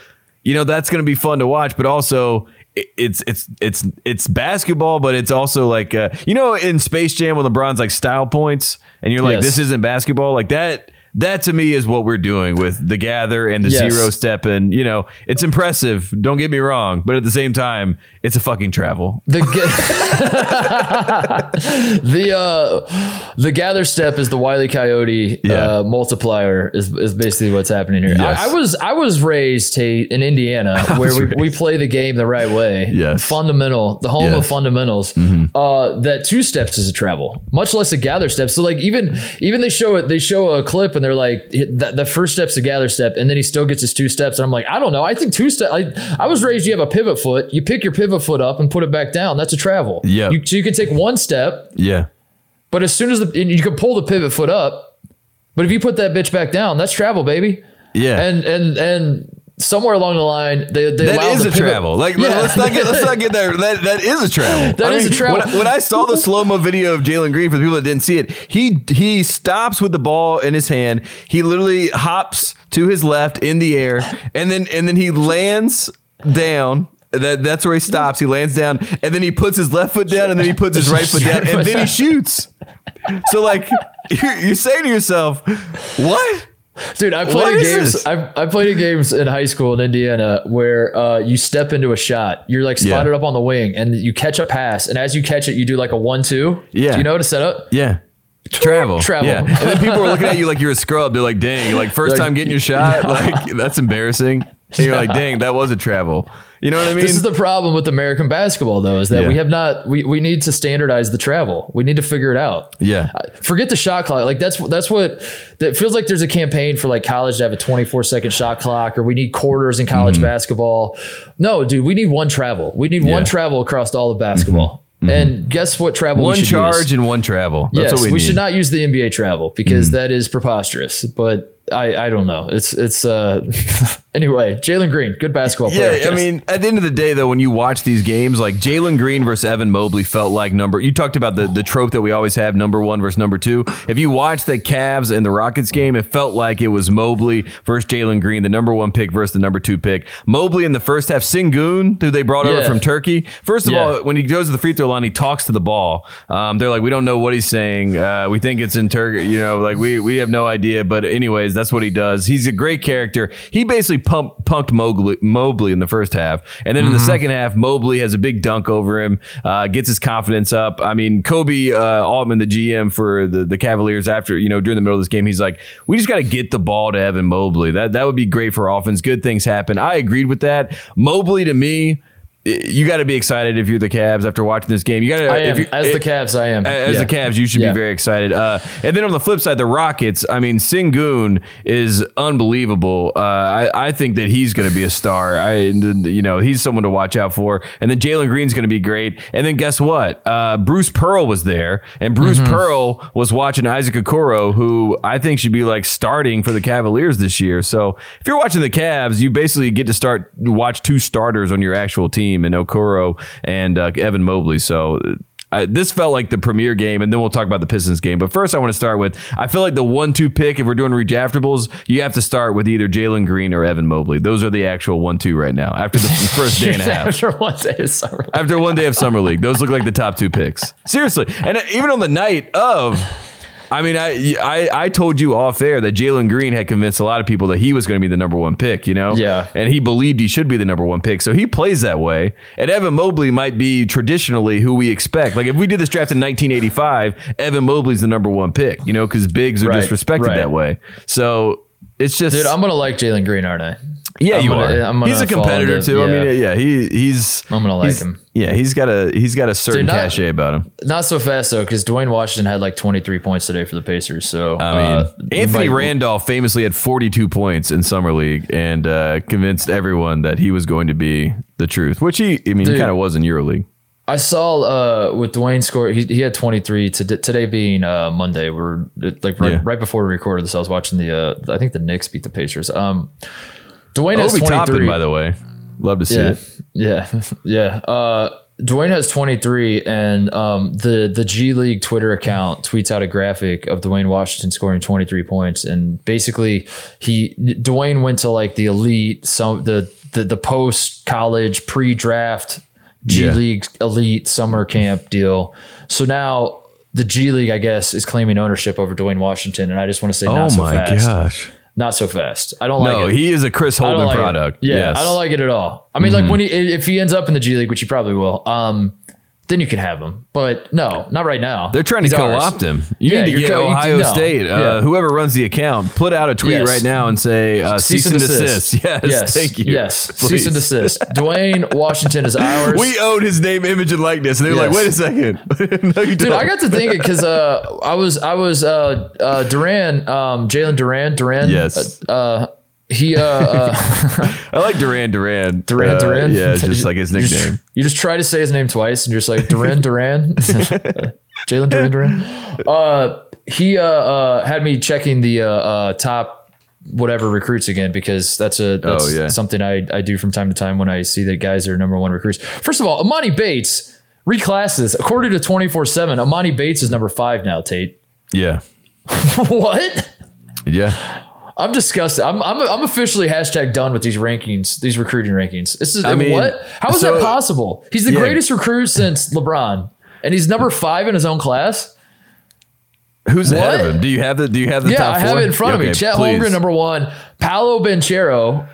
You know that's going to be fun to watch, but also it's it's it's it's basketball, but it's also like uh, you know in Space Jam when LeBron's like style points, and you're like Yes. this isn't basketball, like that. That to me is what we're doing with the gather and the Yes. zero step, and you know it's impressive. Don't get me wrong, but at the same time, it's a fucking travel. The ga- [LAUGHS] the uh, the gather step is the Wiley Coyote Yeah. uh, multiplier is, is basically what's happening here. Yes. I, I was I was raised in Indiana [LAUGHS] where we, we play the game the right way. Yes. fundamental, the home of Yes. Mm-hmm. fundamentals. Uh, that two steps is a travel, much less a gather step. So like even even they show it they show a clip and and they're like, the, the first step's a gather step, and then he still gets his two steps. And I'm like, I don't know. I think two step. I, I was raised. You have a pivot foot. You pick your pivot foot up and put it back down. That's a travel. Yeah. You, so you can take one step, Yeah. but as soon as the and you can pull the pivot foot up, but if you put that bitch back down, that's travel, baby. Yeah. And and and somewhere along the line, they they That is a pivot- travel. Like Yeah. let's not get let's not get there. That that is a travel. [LAUGHS] That is a travel. When I, when I saw the [LAUGHS] slow mo video of Jalen Green for the people that didn't see it, he he stops with the ball in his hand. He literally hops to his left in the air, and then and then he lands down. That that's where he stops. He lands down, and then he puts his left foot down, and then he puts his right foot down, and then he [LAUGHS] shoots. So like you're, you're saying to yourself, what? Dude, I played games. I, I played games in high school in Indiana where uh, you step into a shot. You're like Yeah. spotted up on the wing, and you catch a pass. And as you catch it, you do like a one-two. Yeah. Do you know how to set up? Yeah. Travel. Travel. Yeah. And then people are looking at you like you're a scrub. They're like, dang, like first Like, time getting your [LAUGHS] shot. [LAUGHS] Like, that's embarrassing. [LAUGHS] And you're like, [LAUGHS] dang, that was a travel. You know what I mean? This is the problem with American basketball, though, is that Yeah. we have not. We, we need to standardize the travel. We need to figure it out. yeah. Forget the shot clock. Like that's that's what that feels like. There's a campaign for like college to have a 24 second shot clock, or we need quarters in college basketball. No, dude, we need one travel. We need Mm-hmm. Yeah. Mm-hmm. one travel across all of basketball. And guess what travel? One we charge Use? and one travel. That's Yes, what we, we, should not use the NBA travel because that is preposterous. But I I don't know. It's it's uh [LAUGHS] anyway. Jalen Green, good basketball player. Yeah, I mean, at the end of the day, though, when you watch these games, like Jalen Green versus Evan Mobley felt like number. You talked about the the trope that we always have, number one versus number two. If you watch the Cavs and the Rockets game, it felt like it was Mobley versus Jalen Green, the number one pick versus the number two pick. Mobley in the first half, Sengun, who they brought over from Turkey. First of Yeah. all, when he goes to the free throw line, he talks to the ball. Um, they're like, we don't know what he's saying. Uh, we think it's in Turkey. You know, like we we have no idea. But anyways, that's what he does. He's a great character. He basically pump, punked Mobley, Mobley in the first half, and then in the second half, Mobley has a big dunk over him, uh, gets his confidence up. I mean, Koby uh, Altman, the GM for the the Cavaliers, after you know during the middle of this game, he's like, we just got to get the ball to Evan Mobley. That that would be great for offense. Good things happen. I agreed with that. Mobley to me. You got to be excited if you're the Cavs after watching this game. You got to, if you, as the Cavs. I am as Yeah. the Cavs, you should Yeah. be very excited. Uh, and then on the flip side, the Rockets. I mean, Sengun is unbelievable. Uh, I, I think that he's going to be a star. I, you know, he's someone to watch out for. And then Jalen Green's going to be great. And then guess what? Uh, Bruce Pearl was there, and Bruce Mm-hmm. Pearl was watching Isaac Okoro, who I think should be like starting for the Cavaliers this year. So if you're watching the Cavs, you basically get to start watch two starters on your actual team, and Okoro and uh, Evan Mobley. So. Uh, this felt like the premier game, and then we'll talk about the Pistons game. But first, I want to start with I feel like the one-two pick. If we're doing redraftables, you have to start with either Jalen Green or Evan Mobley. Those are the actual one-two right now. After the [LAUGHS] first day and a half, After one day of summer. after one day of summer league, those look like the top two picks. Seriously, and even on the night of. I mean, I, I I told you off air that Jalen Green had convinced a lot of people that he was going to be the number one pick, you know? Yeah. And he believed he should be the number one pick. So he plays that way. And Evan Mobley might be traditionally who we expect. Like if we did this draft in 1985, Evan Mobley's the number one pick, you know, because bigs are Right, just respected right. that way. So it's just. Dude, I'm gonna like Jalen Green, aren't I? Yeah, I'm you gonna- are. I'm gonna he's a competitor into- too. I mean, yeah, he he's. I'm gonna like him. Yeah, he's got a he's got a certain Dude, not- cachet about him. Not so fast though, because Duane Washington had like 23 points today for the Pacers. So I mean, uh, Anthony might- Randolph famously had 42 points in summer league and uh, convinced everyone that he was going to be the truth, which he, I mean, he kind of was in EuroLeague. I saw uh, with Duane score. He, he had 23 to, today being uh, Monday. We're like right, Yeah. right before we recorded this. I was watching the. Uh, I think the Knicks beat the Pacers. Um, Duane has 23. Toppin, by the way, love to see yeah, it. yeah, [LAUGHS] yeah. Uh, Duane has 23, and um, the the G League Twitter account tweets out a graphic of Duane Washington scoring 23 points, and basically he Duane went to like the elite, some the the, the post college pre draft G Yeah. League elite summer camp deal. So now the G League, I guess, is claiming ownership over Duane Washington, and I just want to say, Oh not so my fast, gosh! Not so fast. I don't like No, it. he is a Chris Holtmann like product. It. Yeah, yes. Mm-hmm. I don't like it at all. I mean, like when he if he ends up in the G League, which he probably will, um, then you can have him. But no, not right now. They're trying He's to co-opt him. You Yeah, need to get co- Ohio no. State. Uh, Yeah. Whoever runs the account, put out a tweet Yes. right now and say uh, cease, and desist. [LAUGHS] Yes, yes, thank you. Yes, cease and desist. [LAUGHS] Duane Washington is ours. We own his name, image, and likeness. And they're like, wait a second. [LAUGHS] no, Dude. I got to thinking because uh, I was I was uh, uh, Duran, um, Jalen Duran, Duran. Yes. He uh, uh, [LAUGHS] I like Duran Duran. Duran Uh, Duran. Yeah, it's [LAUGHS] just like his You just- nickname. You just try to say his name twice, and you're just like Duran Duran, [LAUGHS] Jalen Duran Duran. Uh, he uh, uh, had me checking the uh, uh, top whatever recruits again because that's a that's Oh, yeah. something I, I do from time to time when I see that guys are number one recruits. First of all, Emoni Bates reclasses according to twenty four seven. Emoni Bates is number five now. Tate, Yeah. what? Yeah. I'm disgusted. I'm, I'm I'm officially hashtag done with these rankings, these recruiting rankings. This is I mean, what? How is so- that possible? He's the Yeah. greatest recruit since LeBron, and he's number five in his own class. Who's ahead What? of him? Do you have the Do you have the Yeah, top I have four? it in front of me. Chet please. Holmgren number one, Paolo Banchero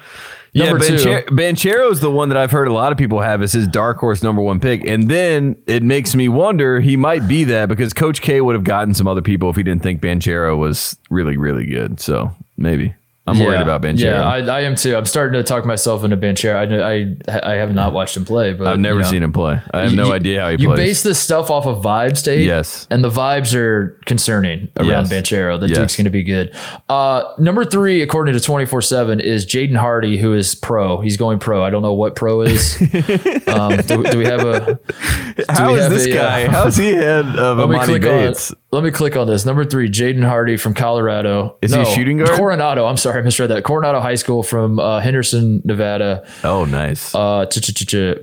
Yeah. Banchero is the one that I've heard a lot of people have as his dark horse number one pick, and then it makes me wonder he might be that because Coach K would have gotten some other people if he didn't think Banchero was really really good. So maybe I'm worried about Banchero. Yeah, I, I am too. I'm starting to talk myself into Banchero. I, I I have not watched him play, but I've never you know. seen him play. I have no You- idea how he you plays. You base this stuff off of vibes, Dave. Yes. And the vibes are concerning around Yes. Banchero. The Yes. Duke's going to be good. Uh, number three, according to 24 7, is Jaden Hardy, who is pro. He's going pro. I don't know what pro is. [LAUGHS] um, do, do we have a. How we is this a, uh, guy? How's he head of [LAUGHS] Let me Emoni Bates? on. Let me click on this. Number three, Jaden Hardy from Colorado. Is he a shooting guard? Coronado. I'm sorry, I misread that. Coronado High School from uh, Henderson, Nevada. Oh, nice. Uh,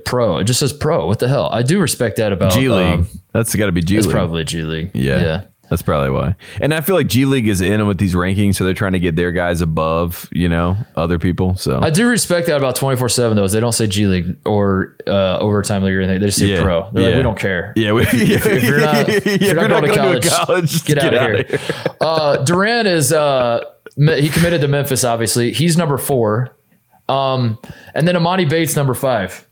pro. It just says pro. What the hell? I do respect that about G League. um, That's got to be G it's League. probably G League. Yeah. Yeah. That's probably why. And I feel like G League is in with these rankings, so they're trying to get their guys above, you know, other people. So I do respect that about 24 7, though, is they don't say G League or uh, overtime league or anything. They just say Yeah. pro. They're like, we don't care. [LAUGHS] yeah, we, If you're [LAUGHS] not, if you're not going, to college, just get, out of here. [LAUGHS] uh, Durant is, uh, he committed to Memphis, obviously. He's number four. Um, and then Emoni Bates, number five.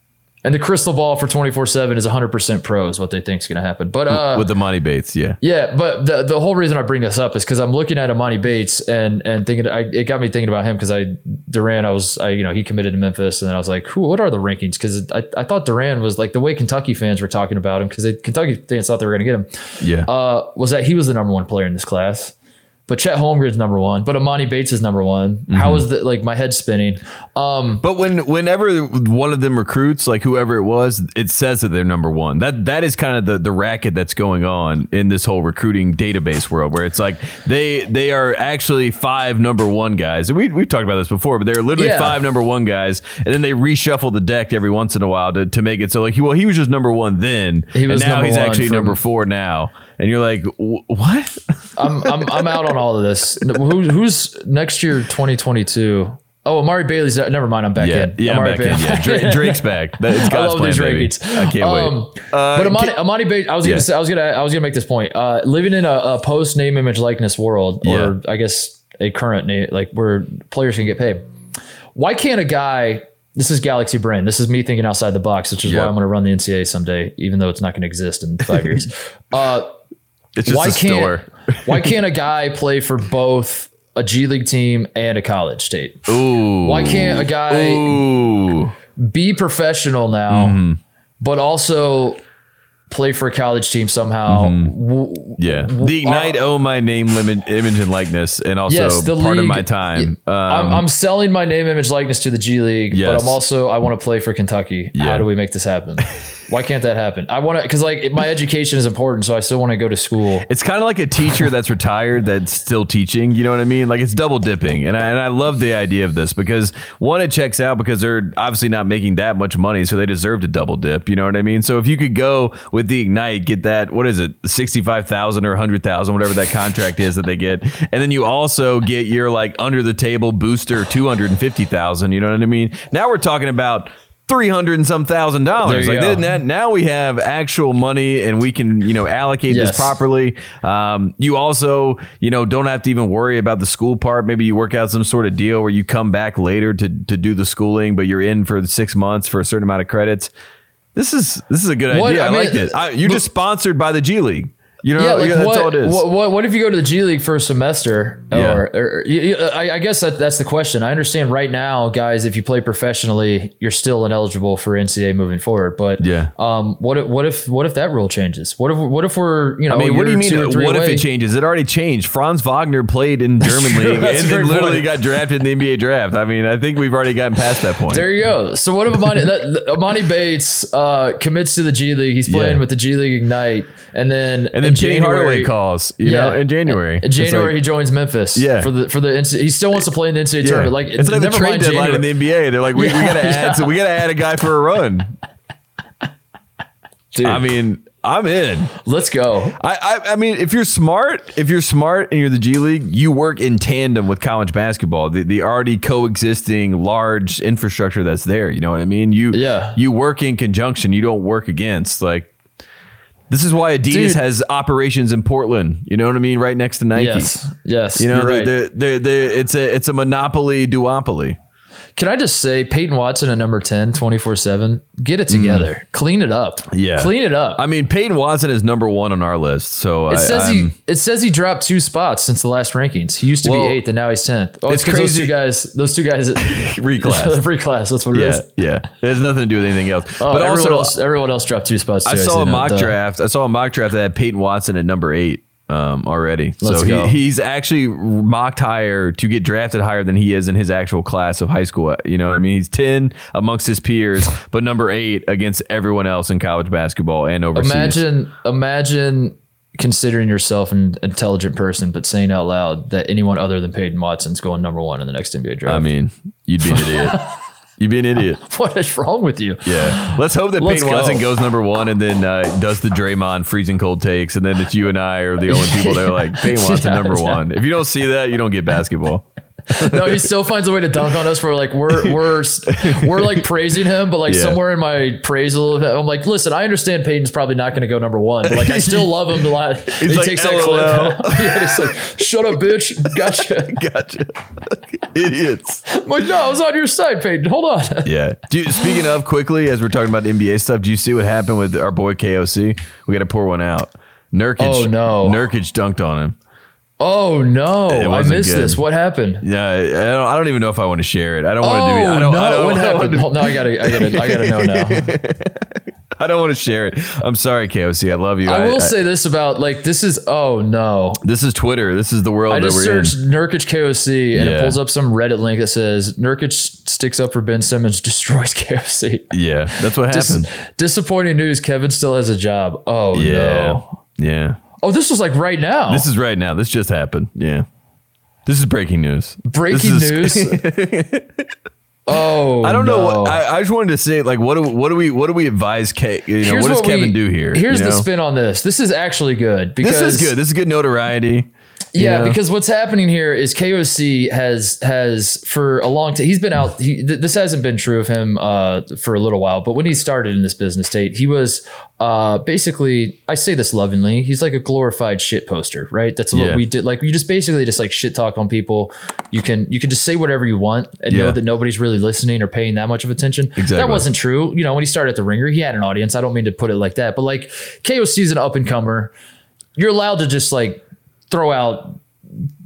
And the crystal ball for 24 7 is 100% pro, is what they think is going to happen. But uh, with the money baits. Yeah, Yeah, but the the whole reason I bring this up is because I'm looking at Emoni Bates and and thinking I, it got me thinking about him because I Duran I was I you know he committed to Memphis and then I was like, who what are the rankings? Because I, I thought Duran was like the way Kentucky fans were talking about him because Kentucky fans thought they were going to get him yeah. uh, was that he was the number one player in this class. But Chet Holmgren's number one. But Emoni Bates is number one. Mm-hmm. How is that like my head spinning? Um, But when whenever one of them recruits, like whoever it was, it says that they're number one. That that is kind of the, the racket that's going on in this whole recruiting database world, where it's like they they are actually five number one guys. And we we've talked about this before, but they're literally Yeah. five number one guys, and then they reshuffle the deck every once in a while to, to make it so like he well he was just number one then, He was and now he's actually number four now, and you're like "Wh- what? [LAUGHS] I'm, I'm I'm out on all of this. Who, who's next year 2022? Oh, Amari Bailey's never mind. I'm back Yeah, in. yeah, I'm Amari back in. Yeah, Drake, [LAUGHS] Drake's back. That, it's I God's love plan, these baby. rankings. I can't Um, wait. Uh, but Emoni, can- Emoni Bates, I was gonna Yeah. say, I was gonna I was gonna make this point. Uh, living in a, a post name image likeness world, or Yeah. I guess a current name, like where players can get paid. Why can't a guy? This is Galaxy Brain. This is me thinking outside the box, which is Yeah. why I'm going to run the NCAA someday, even though it's not going to exist in five years. [LAUGHS] Uh, it's just why a can't store. [LAUGHS] why can't a [LAUGHS] guy play for both a G League team and a college state? Ooh. Why can't a guy Ooh. be professional now, Mm-hmm. but also play for a college team somehow? Mm-hmm. W- Yeah. The Ignite uh, own my name, limit, image, and likeness, and also Yes, the part of my time. Um, I'm, I'm selling my name, image, likeness to the G League, but I'm also I want to play for Kentucky. Yeah. How do we make this happen? [LAUGHS] Why can't that happen? I want to because like my education is important, so I still want to go to school. it's kind of like a teacher that's retired that's still teaching. You know what I mean? Like it's double dipping, and I, and I love the idea of this because one, it checks out because they're obviously not making that much money, so they deserve to double dip. You know what I mean? So if you could go with the Ignite, get that what is it, sixty five thousand or hundred thousand, whatever that contract is that they get, and then you also get your like under the table booster two hundred and fifty thousand. You know what I mean? Now we're talking about. Three hundred and some thousand dollars. Like go. that, now we have actual money, and we can, you know, allocate Yes. this properly. Um, you also, you know, don't have to even worry about the school part. Maybe you work out some sort of deal where you come back later to to do the schooling, but you're in for six months for a certain amount of credits. This is this is a good What- idea. I, I mean, like it. I, you're look- just sponsored by the G League. You know, Yeah, like that's what, all it is. what, what? What if you go to the G League for a semester? Yeah. Or, or, you- I, I guess that, that's the question. I understand right now, guys, if you play professionally, you're still ineligible for NCAA moving forward. But Yeah. um, what if what if what if that rule changes? What if what if we're you know? I mean, what do you mean? year, two or three What if it changes? It already changed. Franz Wagner played in [LAUGHS] German true. league and then literally point. got drafted in the NBA draft. I mean, I think we've already gotten past that point. There you go. So what if Emoni, that, [LAUGHS] Emoni Bates uh, commits to the G League? He's playing Yeah. with the G League Ignite, and then and then in Jay Hardaway calls, you know, in January. In January, It's he joins Memphis. Yeah. for the for the he still wants to play in the NCAA like, tournament. Like it's like the never trade deadline January. in the NBA. They're like, we, we gotta add, yeah. so we gotta add a guy for a run. [LAUGHS] Dude, I mean, I'm in. let's go. I, I I mean, if you're smart, if you're smart and you're the G League, you work in tandem with college basketball. The, the already coexisting large infrastructure that's there. You know what I mean? You Yeah. You work in conjunction. You don't work against. Like this is why Adidas Dude. has operations in Portland. You know what I mean? Right next to Nike. Yes, yes. You know, you're right. they're, they're, they're, it's a it's a monopoly duopoly. Can I just say, Peyton Watson at number 10, 24 7, get it together. Clean it up. Mm. Yeah. Clean it up. I mean, Peyton Watson is number one on our list. So it I, says I'm- he it says he dropped two spots since the last rankings. He used to Well, be eighth and now he's tenth. Oh, it's because those two guys, those two guys [LAUGHS] [LAUGHS] Reclass. [LAUGHS] reclass. That's what it yeah, is. yeah. It has nothing to do with anything else. Oh, but everyone also, else, everyone else dropped two spots. Too, I saw a mock draft. I saw a mock draft that had Peyton Watson at number eight um, already. Let's so go. He, he's actually mocked higher to get drafted higher than he is in his actual class of high school. You know, what I mean, he's ten amongst his peers, [LAUGHS] but number eight against everyone else in college basketball and overseas. Imagine, imagine considering yourself an intelligent person, but saying out loud that anyone other than Peyton Watson's going number one in the next NBA draft. I mean, you'd be an idiot. [LAUGHS] You'd be an idiot. [LAUGHS] what is wrong with you? Yeah. Let's hope that Let's Peyton Watson goes number one and then uh, does the Draymond freezing cold takes, and then it's you and I are the only people that are like [LAUGHS] Peyton Watson Yeah, number yeah. one. If you don't see that, you don't get basketball. [LAUGHS] No, he still finds a way to dunk on us. For like we're we're we're like praising him, but like Yeah. somewhere in my praisal, of him, I'm like, listen, I understand Peyton's probably not going to go number one, but like I still love him. A lot. [LAUGHS] He like, takes that LOL. clip. [LAUGHS] yeah, he's like, shut up, bitch, gotcha. Gotcha. Idiots. I'm like, no, I was on your side, Peyton. Hold on. Yeah. You, speaking of quickly, as we're talking about NBA stuff, do you see what happened with our boy KOC? We got to pour one out. Nurkic. Oh, no. Nurkic dunked on him. Oh no, I missed good. this. What happened? Yeah, I don't, I don't even know if I want to share it. I don't Oh want to do it. I don't, no! I don't, what happened? Hold- No, I gotta, I gotta, I gotta know now. [LAUGHS] I don't want to share it. I'm sorry, KOC. I love you. I will say this about like this is oh no. this is Twitter. This is the world I that just we're in. Nurkic KOC and Yeah. it pulls up some Reddit link that says Nurkic sticks up for Ben Simmons, [LAUGHS] destroys KOC. Yeah, that's what Dis- happened. disappointing news. Kevin still has a job. Oh yeah, no. yeah. Oh, this was like right now. This is right now. This just happened. Yeah, this is breaking news. breaking is- [LAUGHS] news. oh, I don't know. What, I, I just wanted to say, like, what do what do we what do we advise? Ke, you know, what does what Kevin we- do here? Here's you the spin on this. This is actually good because This is good. This is good notoriety. You Yeah, know? because what's happening here is KOC has has for a long time. He's been out. He, th- this hasn't been true of him uh, for a little while, but when he started in this business state, he was uh, basically. I say this lovingly. He's like a glorified shit poster, right? That's what Yeah. we did. Like you just basically just like shit talk on people. You can you can just say whatever you want and Yeah. know that nobody's really listening or paying that much of attention. Exactly. That wasn't true. You know, when he started at the Ringer, he had an audience. I don't mean to put it like that, but like KOC is an up and comer. You're allowed to just like throw out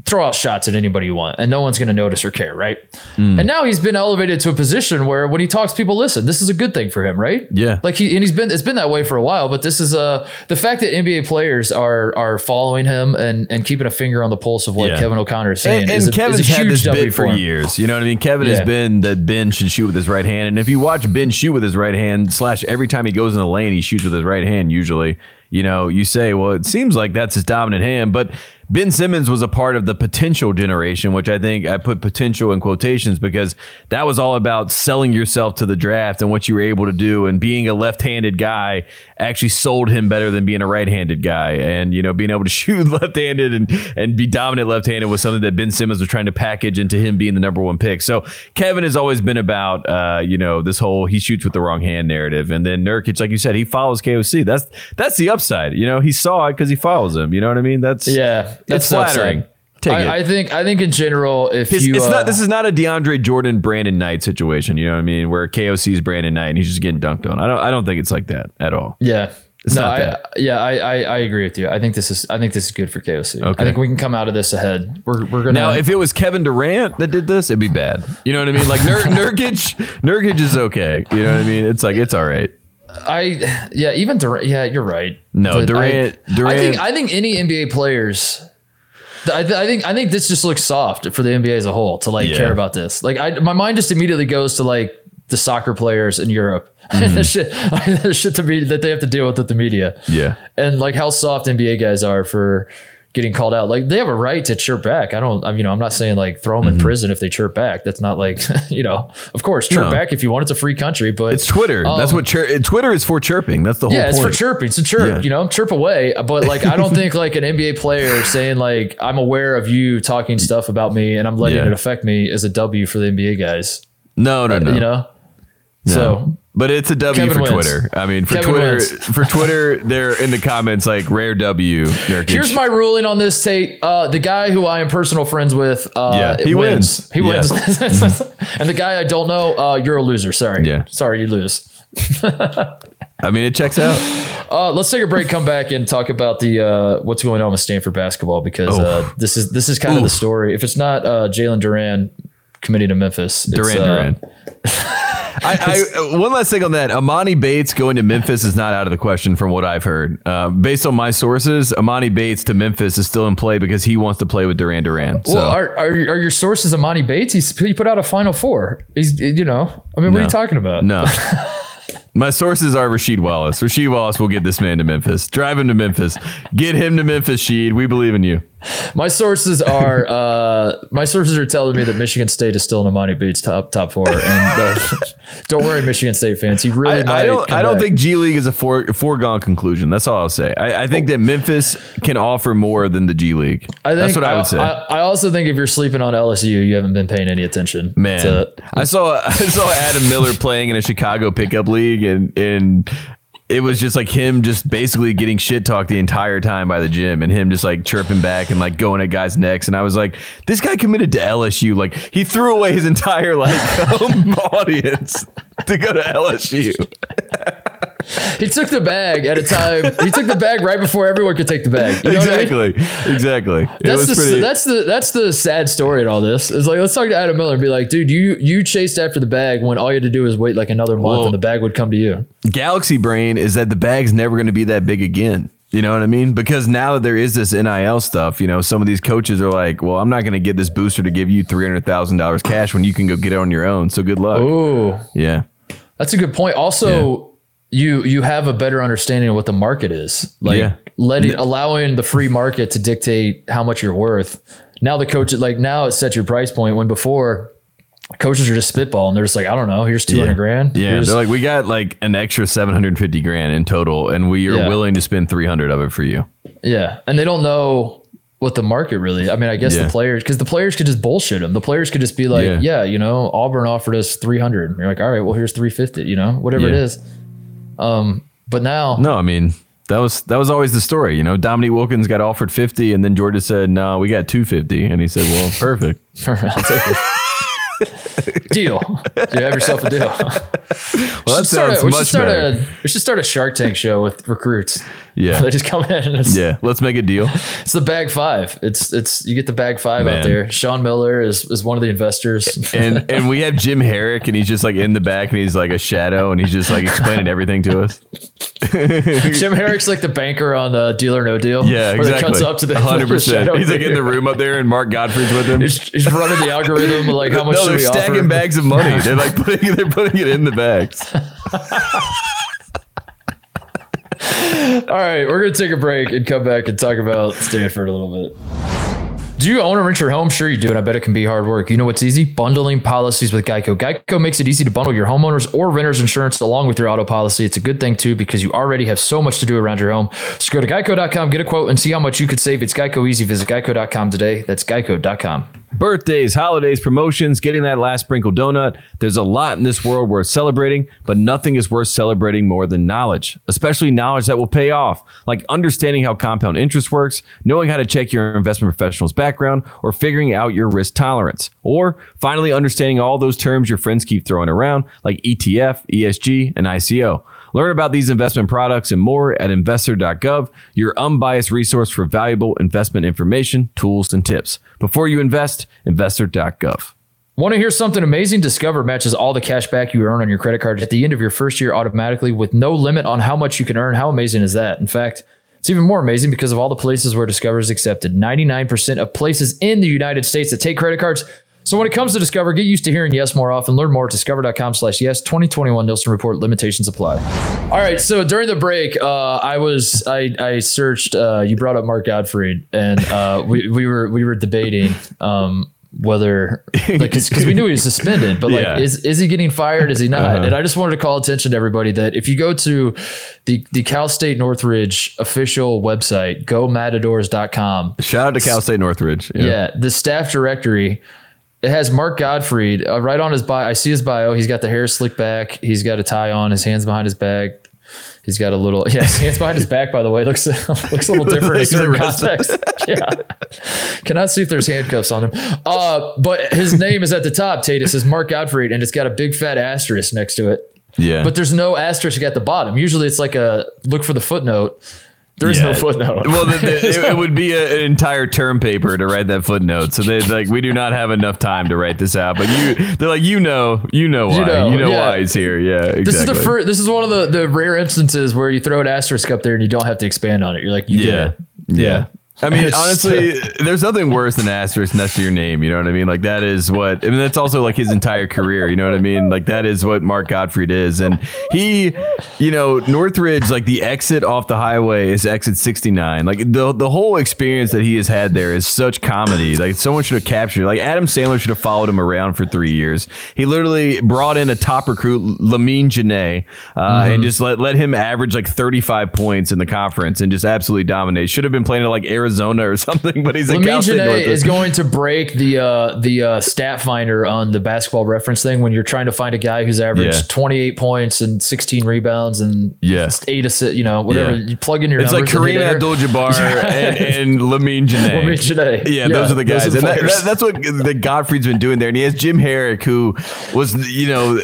throw out shots at anybody you want and no one's going to notice or care right Hmm. and now he's been elevated to a position where when he talks people listen this is a good thing for him right Yeah. like he and he's been it's been that way for a while but this is uh the fact that nba players are are following him and and keeping a finger on the pulse of what Yeah. kevin o'connor is saying And, is, a, Kevin's is a had this bit for him. years. You know what I mean? Kevin has been that Ben should shoot with his right hand. And if you watch Ben shoot with his right hand, slash every time he goes in the lane, he shoots with his right hand usually. You know, you say, well, it seems like that's his dominant hand, but Ben Simmons was a part of the potential generation, which I think I put potential in quotations because that was all about selling yourself to the draft and what you were able to do. And being a left handed guy actually sold him better than being a right handed guy. And, you know, being able to [LAUGHS] shoot left handed and, and be dominant left handed was something that Ben Simmons was trying to package into him being the number one pick. So Kevin has always been about, uh, you know, this whole he shoots with the wrong hand narrative. And then Nurkic, like you said, he follows KOC. That's that's the upside. You know, he saw it because he follows him. You know what I mean? That's yeah that's upside. flattering. Take it. I, I think I think in general, if His- you it's uh, not. This is not a DeAndre Jordan, Brandon Knight situation. You know what I mean? Where KOC's Brandon Knight and he's just getting dunked on. I don't. I don't think it's like that at all. Yeah. It's no, not I, that. yeah, I, I, I agree with you. I think this is I think this is good for KOC. Okay. I think we can come out of this ahead. We're we're gonna Now, if it was Kevin Durant that did this, it'd be bad. You know what I mean? Like Nur- [LAUGHS] Nurkic, Nurkic is okay. You know what I mean? It's like it's all right. I yeah, even Durant. Yeah, you're right. No, But Durant- I, Durant- I think I think any NBA players. I, th- I think I think this just looks soft for the NBA as a whole to like Yeah. care about this. Like I, my mind just immediately goes to like the soccer players in Europe [LAUGHS] Mm-hmm. and the shit, [LAUGHS] the shit to be that they have to deal with with the media. Yeah. and like how soft NBA guys are for getting called out. Like they have a right to chirp back. I don't. I mean, you know, I'm not saying like throw them in prison if they chirp back. That's not like [LAUGHS] you know. Of course, chirp No. back if you want. It's a free country, but It's Twitter. That's Um, what chir- Twitter is for chirping. That's the whole yeah, it's point. for chirping. So chirp, Yeah. you know, chirp away. But like, I don't think like an NBA player saying like, I'm aware of you talking stuff about me and I'm letting Yeah. it affect me is a W for the NBA guys. no, no, no. You know. No. So but it's a W Kevin for wins. Twitter. I mean, for Kevin Twitter, wins. for Twitter, they're in the comments like rare W. Nurkic. here's my ruling on this Tate. Uh, the guy who I am personal friends with, uh, Yeah, he wins. He Yeah. wins. [LAUGHS] and the guy I don't know, uh, you're a loser. Sorry. Yeah. Sorry, you lose. [LAUGHS] I mean, it checks out. Uh, let's take a break. Come back and talk about the uh, what's going on with Stanford basketball because uh, this is this is kind of the story. If it's not uh, Jalen Duran committing to Memphis, Duran uh, Duran. [LAUGHS] I, I, one last thing on that. Emoni Bates going to Memphis is not out of the question from what I've heard. Uh, based on my sources, Emoni Bates to Memphis is still in play because he wants to play with Duran Duran. So Well, are, are, are your sources Emoni Bates? He's, he put out a Final Four. He's you know. I mean, what are you talking about? no. [LAUGHS] My sources are Rasheed Wallace. Rasheed Wallace will get this man to Memphis. Drive him to Memphis. Get him to Memphis, Sheed. We believe in you. My sources are uh, my sources are telling me that Michigan State is still in Emoni Bates top top four. And uh, [LAUGHS] don't worry, Michigan State fans. He really I, I don't. I don't back. think G League is a fore, foregone conclusion. That's all I'll say. I, I think that Memphis can offer more than the G League. I think That's what I would say. I, I also think if you're sleeping on LSU, you haven't been paying any attention. Man, to- I saw [LAUGHS] I saw Adam Miller playing in a Chicago pickup league, and and it was just like him just basically getting shit talked the entire time by the gym, and him just like chirping back and like going at guys' necks. And I was like, this guy committed to LSU. Like he threw away his entire like [LAUGHS] home audience to go to LSU. [LAUGHS] he took the bag at a time. he took the bag right before everyone could take the bag. You know what I mean? exactly, exactly. That's the pretty. that's the that's the sad story in all this. It's like let's talk to Adam Miller and be like, dude, you you chased after the bag when all you had to do was wait like another month Well- and the bag would come to you. galaxy brain is that the bag's never going to be that big again. You know what I mean? Because now that there is this NIL stuff, you know, some of these coaches are like, well, I'm not going to get this booster to give you $300,000 cash when you can go get it on your own. So good luck. Ooh, Yeah. that's a good point. Also, you you have a better understanding of what the market is. Like Yeah. letting allowing the free market to dictate how much you're worth. Now the coach like now it sets your price point when before coaches are just spitballing. They're just like, I don't know, here's 200 grand. Yeah. Here's- They're like, we got like an extra 750 grand in total, and we are Yeah. willing to spend 300 of it for you. Yeah, and they don't know what the market really. I mean, I guess Yeah. the players because the players could just bullshit them. The players could just be like, Yeah. yeah, you know, Auburn offered us three hundred. You're like, all right, well, here's three fifty. You know, whatever it Yeah. is. Um, but now, No, I mean, that was that was always the story. You know, Dominique Wilkins got offered 50, and then Georgia said, no, we got 250. And he said, well, [LAUGHS] perfect. [LAUGHS] [LAUGHS] I'll take it. deal. You have yourself a deal. [LAUGHS] Well, that sounds a- we should much start better. a we should start a Shark Tank show with recruits. Yeah. [LAUGHS] they just come in and it's, Yeah. Let's make a deal. it's the bag five. It's it's you get the bag five Man. out there. Sean Miller is is one of the investors. and [LAUGHS] and we have Jim Harrick, and he's just like in the back, and he's like a shadow, and he's just like explaining everything to us. Jim Harrick's like the banker on the Deal or No Deal. Yeah, exactly. Comes up to the hundred percent. He's like in the room up there, and Mark Gottfried's with him. He's, he's running the algorithm. Like how much no, should we offer? Bags of money. [LAUGHS] They're like putting they're putting it in the bags. [LAUGHS] All right, we're gonna take a break and come back and talk about Stanford a little bit. Do you own or rent your home? Sure you do, and I bet it can be hard work. You know what's easy? Bundling policies with Geico. Geico makes it easy to bundle your homeowners or renters insurance along with your auto policy. It's a good thing too because you already have so much to do around your home. So go to geico.com, get a quote, and see how much you could save. It's Geico easy. Visit geico.com today. That's geico.com. Birthdays, holidays, promotions, getting that last sprinkle donut. There's a lot in this world worth celebrating, but nothing is worth celebrating more than knowledge, especially knowledge that will pay off, like understanding how compound interest works, knowing how to check your investment professional's background, or figuring out your risk tolerance, or finally understanding all those terms your friends keep throwing around, like ETF, ESG, and ICO. Learn about these investment products and more at investor.gov, your unbiased resource for valuable investment information, tools, and tips. Before you invest, investor.gov. Want to hear something amazing? Discover matches all the cash back you earn on your credit card at the end of your first year automatically with no limit on how much you can earn. How amazing is that? In fact, it's even more amazing because of all the places where Discover is accepted. 99% of places in the United States that take credit cards so when it comes to Discover, get used to hearing yes more often. Learn more at discover.com slash yes. 2021 Nielsen Report limitations apply. All right. So during the break, uh, I was I I searched uh, you brought up Mark Gottfried and uh, we, we were we were debating um, whether like because we knew he was suspended, but like Yeah. is is he getting fired? Is he not? And I just wanted to call attention to everybody that if you go to the the Cal State Northridge official website, gomatadors.com, Shout out to Cal State Northridge. yeah. the staff directory. It has Mark Gottfried uh, right on his bio. I see his bio. He's got the hair slicked back. He's got a tie on. His hands behind his back. He's got a little yeah, his hands behind his [LAUGHS] back. By the way, looks [LAUGHS] looks a little different in certain context. [LAUGHS] yeah, cannot see if there's handcuffs on him. Uh, but his name is at the top. Tate. It says Mark Gottfried, and it's got a big fat asterisk next to it. Yeah. But there's no asterisk at the bottom. Usually, it's like a look for the footnote. There is no footnote. Well, the, the, [LAUGHS] it, it would be a, an entire term paper to write that footnote. So they like we do not have enough time to write this out. But you, they're like, you know, you know why, you know, know, yeah. why he's here. Yeah, exactly. This is the first. This is one of the, the rare instances where you throw an asterisk up there and you don't have to expand on it. You're like, you Yeah, yeah. I mean, honestly, there's nothing worse than asterisk next to your name. You know what I mean? Like that is what. I mean, that's also like his entire career. You know what I mean? Like that is what Mark Gottfried is, and he, you know, Northridge, like the exit off the highway is exit 69. Like the the whole experience that he has had there is such comedy. Like someone should have captured. it. Like Adam Sandler should have followed him around for three years. He literally brought in a top recruit, Lamine Diane, uh, and just let let him average like 35 points in the conference and just absolutely dominate. Should have been playing at like Arizona or [LAUGHS] something, but he's Lamine Diane is going to break the uh, the uh, stat finder on the basketball reference thing when you're trying to find a guy who's averaged Yeah. 28 points and 16 rebounds and Yeah. eight assists. You know, whatever Yeah. you plug in your It's like numbers. and hit Kareem. Abdul-Jabbar [LAUGHS] and, and Lamine [LAUGHS] Diane. Lamine Diane. Yeah, Yeah, those are the guys, are the and that, that- that's what the Gottfried's been doing there. And he has Jim Harrick, who was you know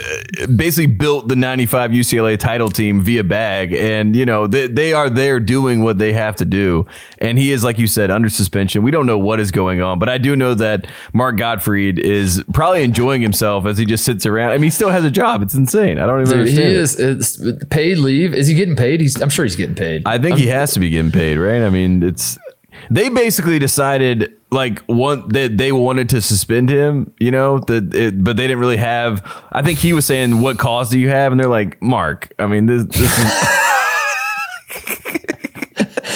basically built the '95 UCLA title team via bag, and you know they, they are there doing what they have to do. And he is, like you said, under suspension. We don't know what is going on, but I do know that Mark Gottfried is probably enjoying himself as he just sits around. I mean, he still has a job. It's insane. I don't even Dude, he is it. is paid leave. Is he getting paid? He's. I'm sure he's getting paid. I think he has to be getting paid, right? I mean, it's they basically decided like one that they wanted to suspend him, you know, that it, but they didn't really have. I think he was saying, "What cause do you have?" And they're like, "Mark, I mean, this, this is."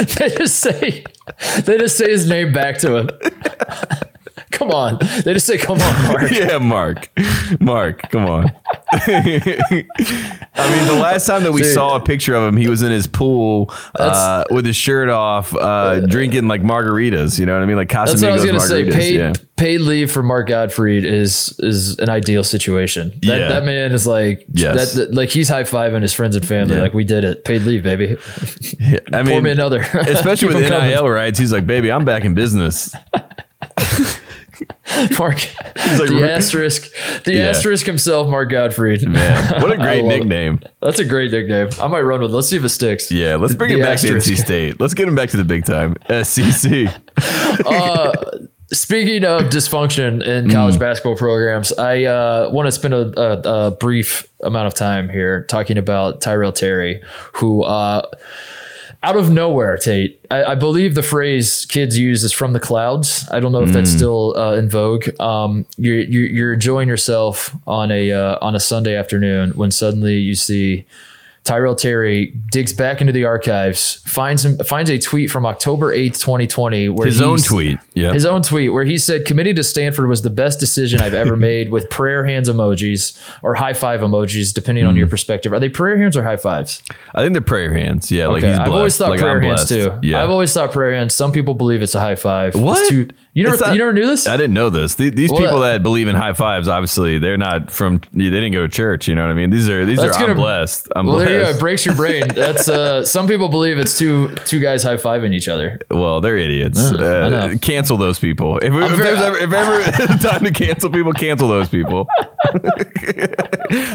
[LAUGHS] they just say they just say his name back to him. [LAUGHS] come on. They just say, "Come on, Mark." [LAUGHS] yeah, Mark, Mark, come on. [LAUGHS] I mean, the last time that we Dude. saw a picture of him, he was in his pool uh, with his shirt off, uh, drinking like margaritas. You know what I mean, like Casamigos That's what I was gonna say. Paid yeah. paid leave for Mark Gottfried is is an ideal situation. That, Yeah. that man is like Yes. that, that- like he's high fiving his friends and family. Yeah. Like we did it. Paid leave, baby. [LAUGHS] I Pour mean, me another. especially with with 'em coming. NIL rights, he's like, "Baby, I'm back in business." [LAUGHS] Mark, like, the asterisk, the Yeah. asterisk himself, Mark Gottfried. Man, what a [LAUGHS] great love it. nickname! That's a great nickname. I might run with. it. Let's see if it sticks. Yeah, let's bring The it back to asterisk. NC State. Let's get him back to the big time. [LAUGHS] SEC. Speaking of dysfunction in college basketball programs, I uh, want to spend a, a, a brief amount of time here talking about Tyrell Terry, who uh, out of nowhere, Tate. I, I believe the phrase kids use is from the clouds. I don't know if that's still uh, in vogue. Um, you're, you're you're enjoying yourself on a uh, on a Sunday afternoon when suddenly you see Tyrell Terry digs back into the archives, finds him, finds a tweet from October 8th, 2020, where His own tweet. Yeah. his own tweet where he said committing to Stanford was the best decision I've ever [LAUGHS] made with prayer hands emojis or high five emojis, depending on your Mm. perspective. Are they prayer hands or high fives? I think they're prayer hands. Yeah. Like Okay, he's I've always thought like prayer hands too. Yeah. I've always thought prayer hands. Some people believe it's a high five. It's What? too- you never, not, you never knew this? I didn't know this. These, these Well, people that believe in high fives, obviously, they're not from. They didn't go to church. You know what I mean? These are these are. gonna- I'm blessed. I'm well, blessed. there you go. It breaks your brain. [LAUGHS] That's uh. Some people believe it's two two guys high fiving each other. Well, they're idiots. Uh, cancel those people. If, if very- there's ever, if ever [LAUGHS] [LAUGHS] time to cancel people, cancel those people.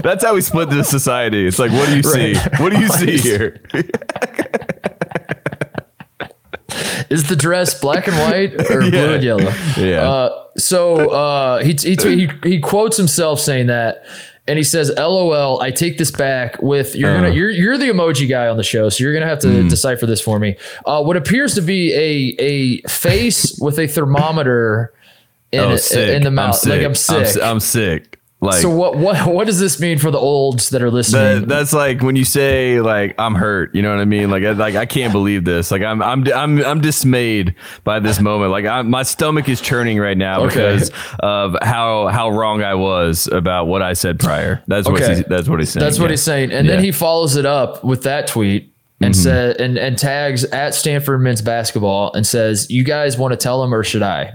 That's how we split this society. It's like, what do you see? What do you see here? Is the dress black and white [LAUGHS] or blue and yellow? Yeah. Uh, so uh, he, he, he he quotes himself saying that, and he says, "LOL, I take this back." With you're gonna Uh. you're you're the emoji guy on the show, so you're gonna have to Hmm. decipher this for me. Uh, what appears to be a a face with a thermometer in Oh, it, in the mouth. sick. Like I'm sick. I'm, I'm sick. Like so what what what does this mean for the olds that are listening? That, that's like when you say like I'm hurt. You know what I mean? Like I, like I can't believe this. Like I'm I'm I'm I'm dismayed by this moment. Like I'm, my stomach is churning right now Okay. because of how how wrong I was about what I said prior. That's what Okay. he's, that's what he's saying. That's what yeah. he's saying. And then he follows it up with that tweet and Mm-hmm. said and, and tags at Stanford men's basketball and says, You guys want to tell him or should I?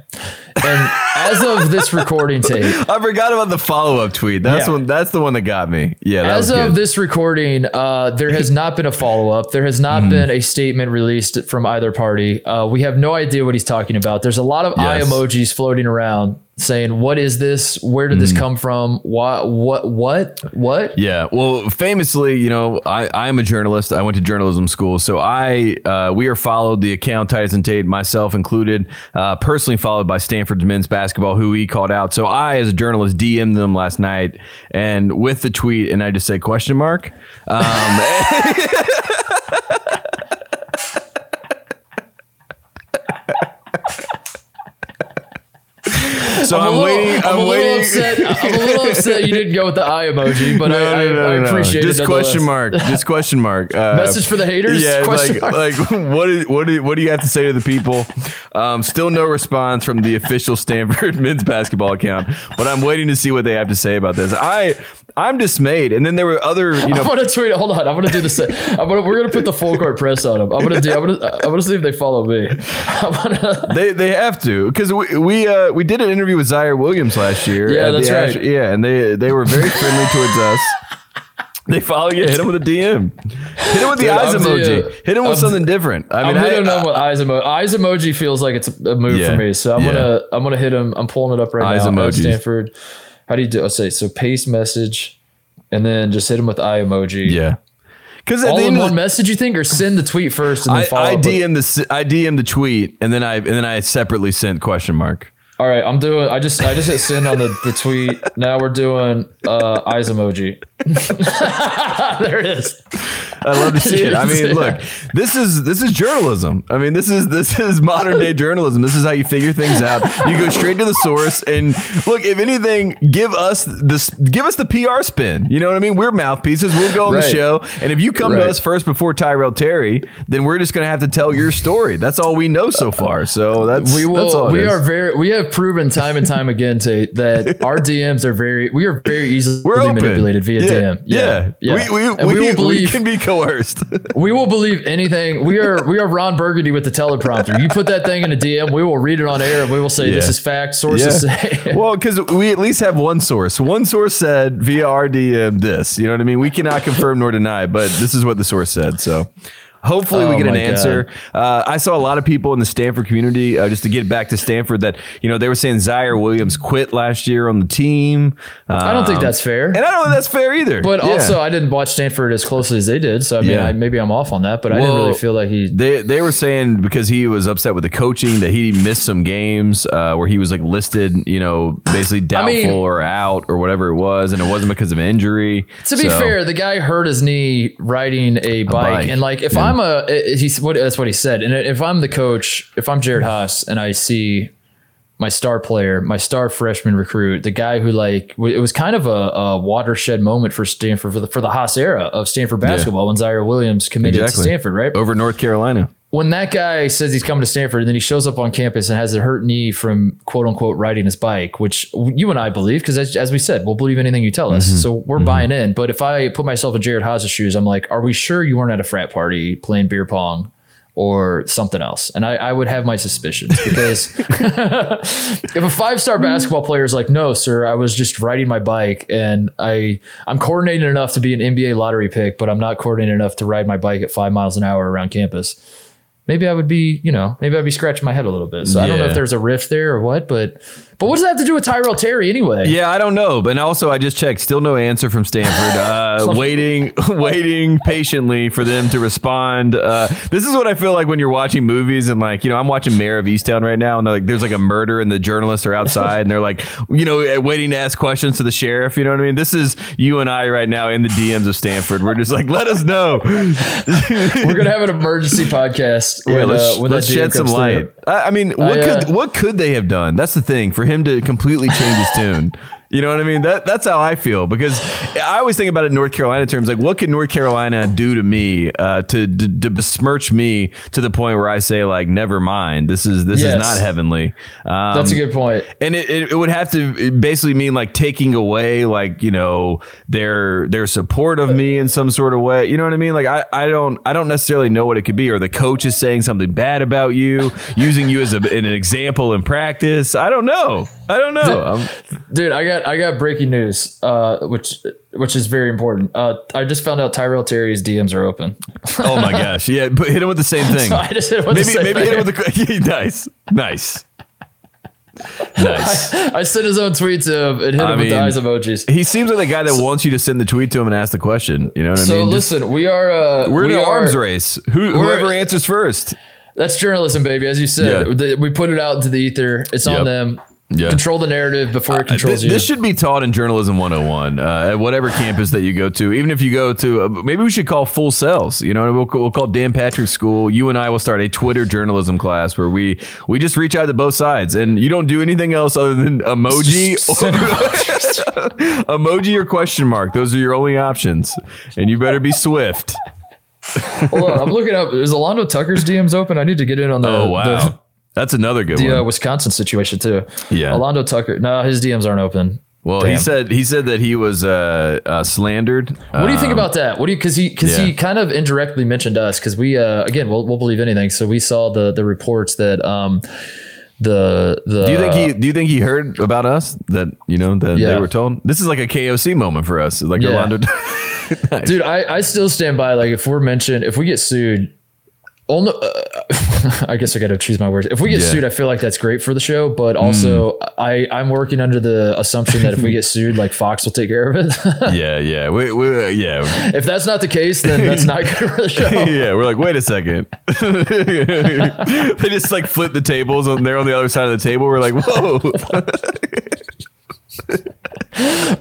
And as of this recording [LAUGHS] tape, I forgot about the follow up tweet. That's Yeah. one. That's the one that got me. Yeah. That as was of good. this recording, uh, there has not been a follow up. There has Mm-hmm. not been a statement released from either party. Uh, we have no idea what he's talking about. There's a lot of eye emojis floating around saying, "What is this? Where did this Mm-hmm. come from? What? What? What? What?" Yeah. Well, famously, you know, I, I'm a journalist. I went to journalism school. So I, uh, we are followed the account Titus and Tate, myself included, uh, personally followed by Stanford's men's basketball, who he called out. So I, as a journalist, DM'd them last night and with the tweet, and I just say question mark. Um, [LAUGHS] [LAUGHS] so I'm, a little- waiting. I'm, a little waiting. Upset, I'm a little [LAUGHS] upset you didn't go with the eye emoji, but I, I, I appreciate Just it. question mark. Just question mark. Uh, Message for the haters? Yeah, Question like, mark. like [LAUGHS] what is what do what do you have to say to the people? Um, still no response from the official Stanford [LAUGHS] men's basketball account, but I'm waiting to see what they have to say about this. I I'm dismayed. And then there were other, you I'm gonna tweet. Hold on, I'm gonna do the same. I'm gonna, we're gonna put the full court press on them. I'm gonna do. I'm gonna. I'm gonna see if they follow me. I'm gonna. they they have to because we we uh, we did an interview with Ziaire Williams last year. Yeah, that's right. Ash- yeah, and they they were very friendly towards [LAUGHS] us. They follow you. Hit him with a DM. Hit him with the Dude, eyes I'm the, emoji. uh, Hit him with I'm something different. I I'm mean, hitting I, him with eyes emoji. Eyes emoji feels like it's a move Yeah, for me. So I'm yeah. gonna. I'm gonna hit him. I'm pulling it up right Eyes now. emojis. Stanford. How do you do? Let's say so. Paste message, and then just hit him with eye emoji. yeah. Because All the in one the, message, you think, or send the tweet first and then I, follow I with- DM the I DM the tweet and then I and then I separately sent question mark. All right, I'm doing. I just I just hit send on the, the tweet. Now we're doing uh, eyes emoji. [LAUGHS] there it is. I love to see it. I mean, look, [LAUGHS] this is this is journalism. I mean, this is this is modern day journalism. This is how you figure things out. You go straight to the source and look. If anything, give us this, give us the PR spin. You know what I mean? We're mouthpieces. We'll go on the show, and if you come to us first before Tyrell Terry, then we're just gonna have to tell your story. That's all we know so far. So that's We That's all will. We is. are very. We have proven time and time again, Tate, that [LAUGHS] our DMs are very. We are very easily We're open. manipulated via yeah. DM. Yeah, yeah. We, we, we, we will we believe. can be coerced. [LAUGHS] We will believe anything. We are. We are Ron Burgundy with the teleprompter. You put that thing in a DM, we will read it on air, and we will say this is fact. Sources say. [LAUGHS] well, because we at least have one source. One source said via our DM this. You know what I mean? We cannot confirm nor deny, but this is what the source said. So. Hopefully we Oh get an answer. Uh, I saw a lot of people in the Stanford community, uh, just to get back to Stanford, that you know they were saying Ziaire Williams quit last year on the team. I don't think Um, that's fair. and I don't think that's fair either. But Yeah. also, I didn't watch Stanford as closely as they did, so I mean, Yeah. I, maybe I'm off on that. But I didn't really feel like he. They they were saying because he was upset with the coaching that he missed some games uh, where he was like listed, you know, basically doubtful mean- or out or whatever it was, and it wasn't because of injury. To be fair, the guy hurt his knee riding a bike, bike. and like if I'm a, he's what that's what he said. And if I'm the coach, if I'm Jerod Haase, and I see my star player, my star freshman recruit, the guy who like it was kind of a, a watershed moment for Stanford for the for the Haase era of Stanford basketball when Ziaire Williams committed Exactly. to Stanford, right? Over North Carolina. When that guy says he's coming to Stanford and then he shows up on campus and has a hurt knee from quote unquote riding his bike, which you and I believe, because as, as we said, we'll believe anything you tell us. Mm-hmm. So we're mm-hmm. buying in. But if I put myself in Jerod Haase's shoes, I'm like, are we sure you weren't at a frat party playing beer pong? Or something else, and I, I would have my suspicions because [LAUGHS] if a five star mm-hmm. basketball player is like, "No, sir, I was just riding my bike, and I I'm coordinated enough to be an NBA lottery pick, but I'm not coordinated enough to ride my bike at five miles an hour around campus." Maybe I would be, you know, maybe I'd be scratching my head a little bit. So I don't know if there's a rift there or what, but but what does that have to do with Tyrell Terry anyway? Yeah, I don't know. But also, I just checked. Still no answer from Stanford. [LAUGHS] Uh, waiting, [LAUGHS] waiting patiently for them to respond. Uh, this is what I feel like when you're watching movies and like, you know, I'm watching Mare of Easttown right now, and like, there's like a murder, and the journalists are outside, and they're like, you know, uh, waiting to ask questions to the sheriff. You know what I mean? This is you and I right now in the DMs of Stanford. We're just like, let us know. [LAUGHS] We're gonna have an emergency podcast Yeah, when, let's uh, let's shed some light. I, I mean, what I, uh, could what could they have done? That's the thing for him to completely change his tune. [LAUGHS] You know what I mean? That that's how I feel because I always think about it in North Carolina terms. Like, what could North Carolina do to me uh, to, to to besmirch me to the point where I say like, never mind. This is this Yes. is not heavenly. Um, That's a good point. and it, it, it would have to basically mean like taking away like you know their their support of me in some sort of way you know what i mean like i i don't i don't necessarily know what it could be or the coach is saying something bad about you using you as a, an example in practice i don't know i don't know Dude, I got I got breaking news, uh, which which is very important. Uh, I just found out Tyrell Terry's DMs are open. oh my [LAUGHS] gosh yeah but hit him with the same thing [LAUGHS] I just hit it with the maybe same maybe hit him with the [LAUGHS] nice nice nice I sent his own tweet to him and hit I him with the mean, eyes emojis. he seems like the guy that wants you to send the tweet to him and ask the question you know what i So mean Just- listen, we are uh, we're in we an arms race Who, whoever answers first That's journalism, baby. As you said, Yeah. The- we put it out into the ether. It's Yep. on them. Yeah. Control the narrative before it controls This, you. this should be taught in journalism 101 uh, at whatever campus that you go to. Even if you go to, uh, maybe we should call full cells. You know, we'll, we'll call Dan Patrick School. You and I will start a Twitter journalism class where we we just reach out to both sides, and you don't do anything else other than emoji, [LAUGHS] emoji or question mark. Those are your only options, and you better be swift. Hold on, I'm looking up. Is Alando Tucker's DMs open? I need to get in on the, Oh wow, the, that's another good the uh. Wisconsin situation too. Yeah. Alando Tucker. No, his DMs aren't open. Well, he said he said that he was uh, uh, slandered. What do you think about that? What do you because he because Um, yeah. he kind of indirectly mentioned us because we uh again we'll, we'll believe anything. So we saw the the reports that um the the Do you think he? Do you think he heard about us? That you know that Yeah. they were told. This is like a KOC moment for us. Like Yeah. Orlando. [LAUGHS] dude I, I still stand by like if we're mentioned if we get sued only uh, [LAUGHS] i guess i gotta choose my words if we get Yeah. sued i feel like that's great for the show but also i i'm working under the assumption that if we get sued like fox will take care of it [LAUGHS] yeah, yeah, we, we, uh, yeah, if that's not the case then that's not good for the show [LAUGHS] yeah. We're like, wait a second. they just like flip the tables, and they're on the other side of the table. We're like, whoa.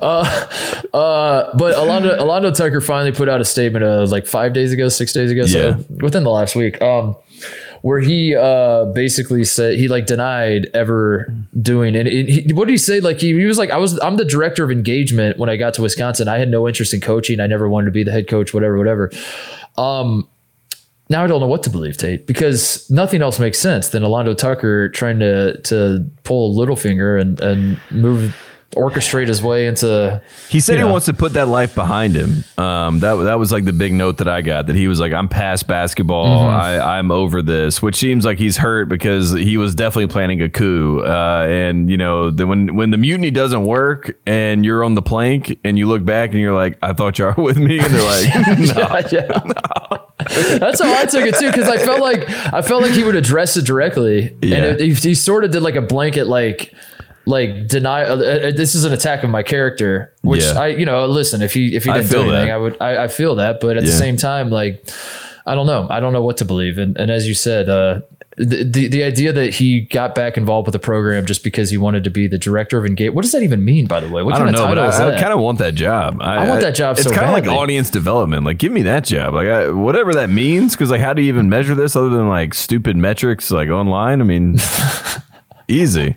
Uh, but Alando, Alando Tucker finally put out a statement uh, like five days ago, six days ago, so Yeah. within the last week, um, where he uh, basically said he like denied ever doing and he, what did he say? Like he, he was like, I was I'm the director of engagement when I got to Wisconsin. I had no interest in coaching. I never wanted to be the head coach, whatever, whatever. Um, now I don't know what to believe, Tate, because nothing else makes sense than Alando Tucker trying to to pull a little finger and and move orchestrate his way into He said he know. wants to put that life behind him. Um, that that was like the big note that I got. That he was like, I'm past basketball. Mm-hmm. I, I'm over this. Which seems like he's hurt because he was definitely planning a coup. Uh, and you know, the, when when the mutiny doesn't work and you're on the plank and you look back and you're like, I thought y'all were [LAUGHS] with me, and they're like, [LAUGHS] no. yeah, [LAUGHS] yeah. That's how I took it too, because I felt like I felt like he would address it directly, Yeah. and it, he, he sort of did like a blanket, like like deny. Uh, uh, this is an attack of my character, which Yeah. I, you know, listen, if he if he didn't do anything, that. I would, I, I feel that, but at the same time, like, I don't know, I don't know what to believe, and and as you said, uh. The, the the idea that he got back involved with the program just because he wanted to be the director of engage what does that even mean by the way what I don't know, but I, I kind of want that job. I, want that job It's so kind of like audience development. Like, give me that job. Like, I, whatever that means. Because like, how do you even measure this other than like stupid metrics like online? I mean, [LAUGHS] easy.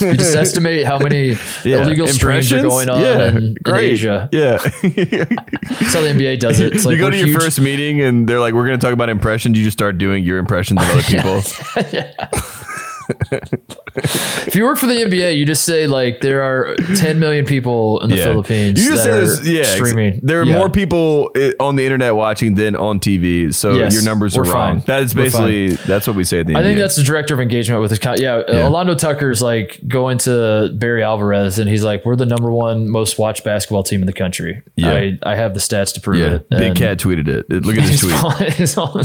You just [LAUGHS] estimate how many Yeah. illegal streams are going on Yeah, in, in. Asia. Yeah. That's how the NBA does it. [LAUGHS] It's like you go to your huge- first meeting and they're like, we're going to talk about impressions. You just start doing your impressions of other [LAUGHS] people. If you work for the NBA, you just say like there are 10 million people in the yeah. Philippines You just say this, yeah, streaming. There are Yeah. more people on the internet watching than on TV. So Yes, your numbers are wrong. fine. That is basically, that's what we say at the I think that's the director of engagement with his con- yeah, Yeah. Alando Tucker's like going to Barry Alvarez and he's like, We're the number one most watched basketball team in the country. Yeah. I, I have the stats to prove yeah. it. Big And Cat tweeted it. Look at this [LAUGHS] tweet. on- he's on-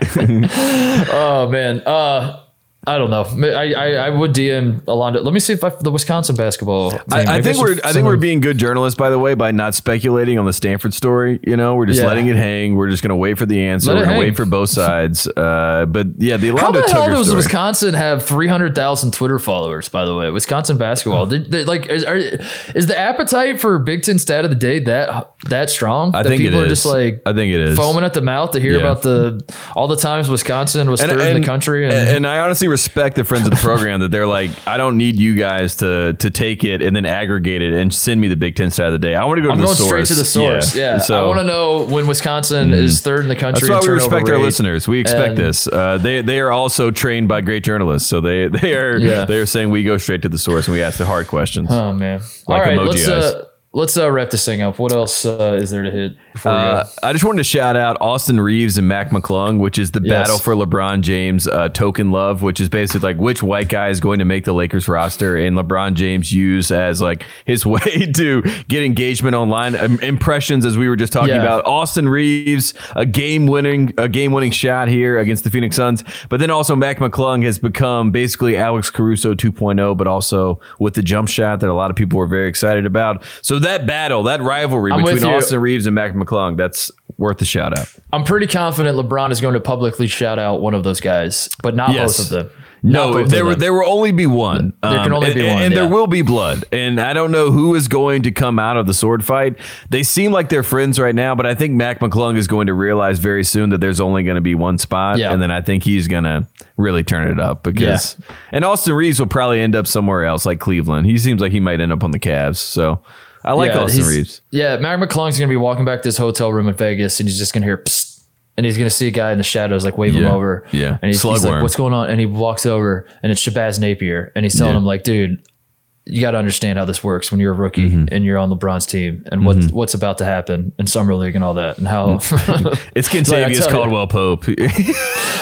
[LAUGHS] oh man. Uh I don't know. I, I, I would DM Alando. Let me see if I, the Wisconsin basketball. Team, I, I think we're I think we're being good journalists, by the way, by not speculating on the Stanford story. You know, we're just Yeah. letting it hang. We're just going to wait for the answer. We're going to wait for both sides. Uh, but yeah, the How Orlando the hell does story. Wisconsin have 300,000 Twitter followers, by the way? Wisconsin basketball. Did, they- like, is, are, is the appetite for Big Ten stat of the day that that strong? I that think it people are just like I think it is. foaming at the mouth to hear Yeah. about the all the times Wisconsin was third in the country. And, and I honestly respect the friends of the program that they're like, I don't need you guys to to take it and then aggregate it and send me the Big Ten stat of the day. I want to go I'm to the going source. straight to the source. Yeah. I So want to know when Wisconsin is third in the country. that's why we respect our listeners. We expect And- this. Uh, they they are also trained by great journalists, so they [LAUGHS] they are Yeah. they are saying we go straight to the source and we ask the hard questions. Oh man! Like All right, emoji let's uh, let's uh, wrap this thing up. What else uh, is there to hit Uh. I just wanted to shout out Austin Reaves and Mac McClung, which is the Yes. battle for LeBron James uh, token love, which is basically like which white guy is going to make the Lakers roster, and LeBron James used as like his [LAUGHS] way to get engagement online, um, impressions as we were just talking Yeah. about. Austin Reaves, a game winning, a game winning shot here against the Phoenix Suns, but then also Mac McClung has become basically Alex Caruso 2.0, but also with the jump shot that a lot of people were very excited about. So that battle, that rivalry I'm between. Austin Reaves and Mac McClung, that's worth a shout out. I'm pretty confident LeBron is going to publicly shout out one of those guys, but not Yes. both of them. Not No, there will them. there will only be one. Um, There can only and, be one, and yeah. there will be blood. And I don't know who is going to come out of the sword fight. They seem like they're friends right now, but I think Mac McClung is going to realize very soon that there's only going to be one spot, Yeah. and then I think he's going to really turn it up because. And Austin Reaves will probably end up somewhere else, like Cleveland. He seems like he might end up on the Cavs. So I like Yeah, Austin he's- Reaves. Yeah, Mac McClung's going to be walking back to his hotel room in Vegas, and he's just going to hear, Psst, and he's going to see a guy in the shadows like wave him over. yeah. and he's, he's like, "What's going on?" And he walks over, and it's Shabazz Napier, and he's telling Yeah. him like, "Dude." You got to understand how this works when you're a rookie Mm-hmm. and you're on LeBron's team, and what's what's about to happen in summer league and all that, and how [LAUGHS] It's Like, I Kentavious you. Caldwell Pope. [LAUGHS]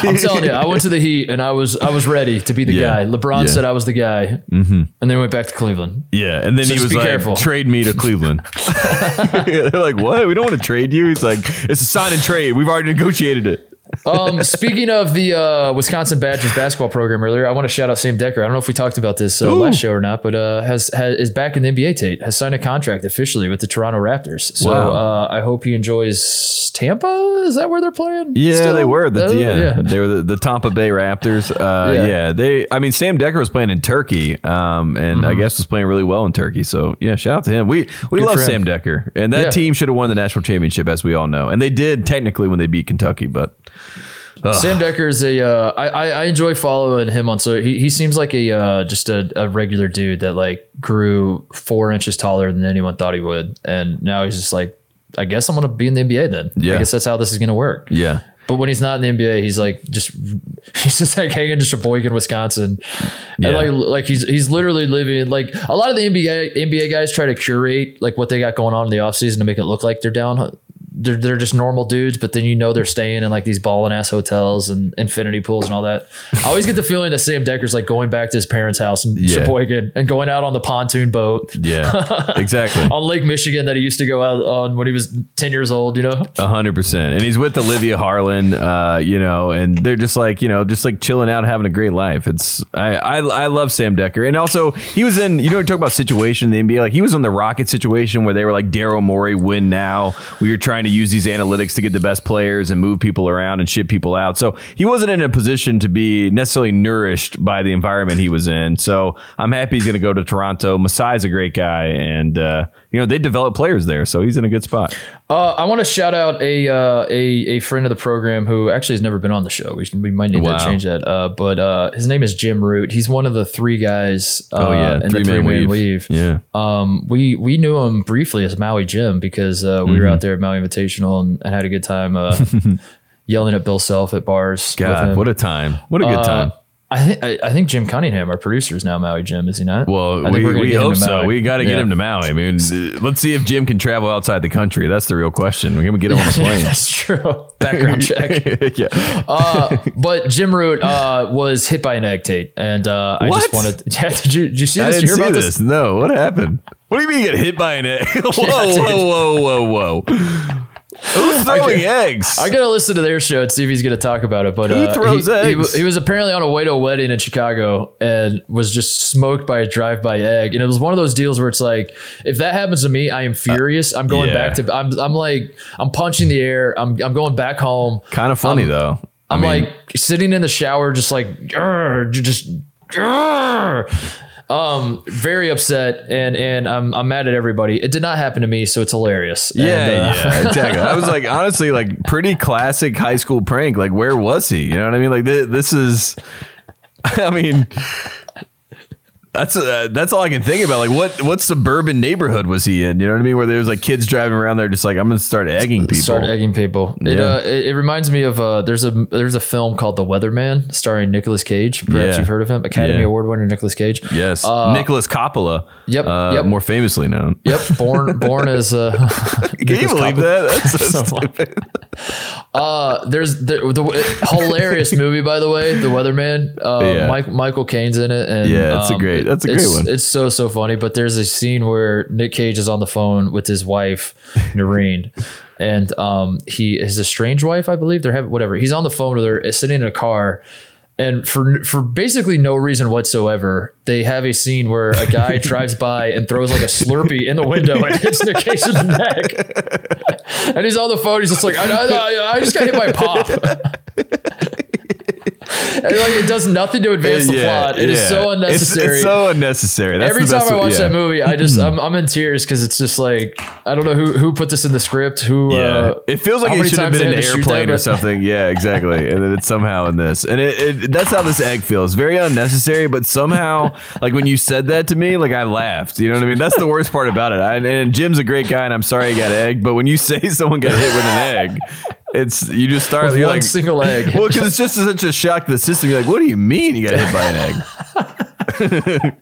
I'm telling you, I went to the Heat and I was I was ready to be the Yeah. guy. LeBron Yeah. said I was the guy, mm-hmm. and then went back to Cleveland. Yeah, and then So he was like, careful. "Trade me to Cleveland." [LAUGHS] They're like, "What? We don't want to trade you." He's like, "It's a sign and trade. We've already negotiated it." Um, speaking of the uh, Wisconsin Badgers basketball program earlier, I want to shout out Sam Dekker. I don't know if we talked about this uh, last show or not, but uh, has, has is back in the NBA. Tate has signed a contract officially with the Toronto Raptors. So Wow. uh, I hope he enjoys Tampa. Is that where they're playing? Yeah, still? they were. The, Uh, yeah, they were the, the Tampa Bay Raptors. Uh, [LAUGHS] Yeah. yeah. they. I mean, Sam Dekker was playing in Turkey, um, and I guess was playing really well in Turkey. So yeah, shout out to him. We we Mm-hmm. Good love. Sam Dekker, and that Yeah. team should have won the national championship, as we all know, and they did technically when they beat Kentucky, but. Sam Dekker is a. Uh, I, I I enjoy following him on so he he seems like a uh, just a, a regular dude that like grew four inches taller than anyone thought he would, and now he's just like, I guess I'm gonna be in the NBA then. Yeah. I guess that's how this is gonna work. Yeah, But when he's not in the NBA, he's like just [LAUGHS] he's just like hanging to Sheboygan, Wisconsin, Yeah. and like like he's he's literally living like a lot of the NBA NBA guys try to curate like what they got going on in the offseason to make it look like they're down. They're, they're just normal dudes, but then you know they're staying in like these balling ass hotels and infinity pools and all that. I always get the feeling that Sam Dekker's like going back to his parents' house in Yeah. Sheboygan and going out on the pontoon boat yeah, [LAUGHS] exactly. on Lake Michigan that he used to go out on when he was 10 years old, you know? A hundred percent. And he's with Olivia Harlan, uh, you know, and they're just like, you know, just like chilling out, having a great life. It's I I, I love Sam Dekker. And also he was in, you know, we talk about situation in the NBA, like he was in the Rocket situation where they were like Daryl Morey win now. We were trying to use these analytics to get the best players and move people around and ship people out. So he wasn't in a position to be necessarily nourished by the environment he was in. So I'm happy he's going to go to Toronto. Masai's a great guy, and uh, you know they develop players there, so he's in a good spot. Uh, I want to shout out a, uh, a a friend of the program who actually has never been on the show. We, should, we might need Wow. to change that. Uh, but uh, his name is Jim Root. He's one of the three guys. Uh, Oh yeah, in the three-man three man weave. weave. Yeah. Um, we we knew him briefly as Maui Jim because uh, we Mm-hmm. were out there at Maui Invitational and, and had a good time uh, [LAUGHS] yelling at Bill Self at bars. God, what a time! What a good Uh, time. I think I, I think Jim Cunningham, our producer, is now Maui Jim. Is he not? Well, I think we, we're gonna we get him hope so. We got to get Yeah. him to Maui. I mean, let's see if Jim can travel outside the country. That's the real question. We're gonna get him on a [LAUGHS] plane. That's true. [LAUGHS] Background check. [LAUGHS] yeah. Uh, but Jim Root uh, was hit by an egg Tate, and uh, I just What? wanted. Yeah, did you did you see I this? didn't You hear see about this. No, what happened? What do you mean you get hit by an egg? whoa, dude. whoa, whoa, whoa, whoa! Who's throwing eggs? I gotta listen to their show and see if he's gonna talk about it. But uh, throws he, he eggs? w- He, was apparently on a way to a wedding in Chicago and was just smoked by a drive-by egg. And it was one of those deals where it's like, if that happens to me, I am furious. I'm going Uh, yeah. back to. I'm I'm like I'm punching the air. I'm I'm going back home. kind of funny though. I I'm mean, like sitting in the shower, just like just. "Grr." Um, very upset, and and I'm I'm mad at everybody. It did not happen to me, so it's hilarious. yeah, And, uh, yeah, [LAUGHS] exactly. I was like, honestly, like pretty classic high school prank. Like, where was he? You know what I mean? Like, this, this is. [LAUGHS] I mean, that's uh, that's all I can think about. Like, what what suburban neighborhood was he in? You know what I mean? Where there's like kids driving around there, just like I'm gonna start egging people. Start egging people. It, Yeah. uh, it, it reminds me of uh, there's a there's a film called The Weatherman starring Nicolas Cage. Perhaps Yeah. you've heard of him. Academy Yeah. Award winner Nicolas Cage. Yes, Uh, Nicolas Coppola. Yep, uh, yep. more famously known. Yep. Born [LAUGHS] born as uh, Can you [LAUGHS] believe that? That's so [LAUGHS] So stupid. uh there's the, the hilarious movie by the way, The Weatherman. Uh, Yeah. Mike, Michael Caine's in it, and Yeah, it's a um, great- that's a great it's- one. It's so so funny. But there's a scene where Nick Cage is on the phone with his wife [LAUGHS] Noreen. And um, he his estranged wife, I believe. They're having whatever. He's on the phone with her, sitting in a car, and for for basically no reason whatsoever, they have a scene where a guy [LAUGHS] drives by and throws like a Slurpee in the window and hits Nick Cage's neck. [LAUGHS] and he's on the phone. He's just like, I, I, I just got hit by a pop. And like it does nothing to advance the plot. It is yeah. so unnecessary. It's, so unnecessary. That's Every time I watch yeah. that movie, I just I'm, I'm in tears because it's just like I don't know who who put this in the script. Who Yeah, uh, it feels like it should have been an had to shoot airplane or [LAUGHS] something. Yeah, exactly. and then it's somehow in this, and it, it that's how this egg feels. Very unnecessary, but somehow, like when you said that to me, like I laughed. You know what I mean? That's the worst part about it. I, and Jim's a great guy, and I'm sorry he got egg. But when you [LAUGHS] say someone got hit with an egg, it's you just start. With you're one like, single egg. [LAUGHS] Well, because it's just such a shock to the system. You're like, what do you mean you got hit by an egg?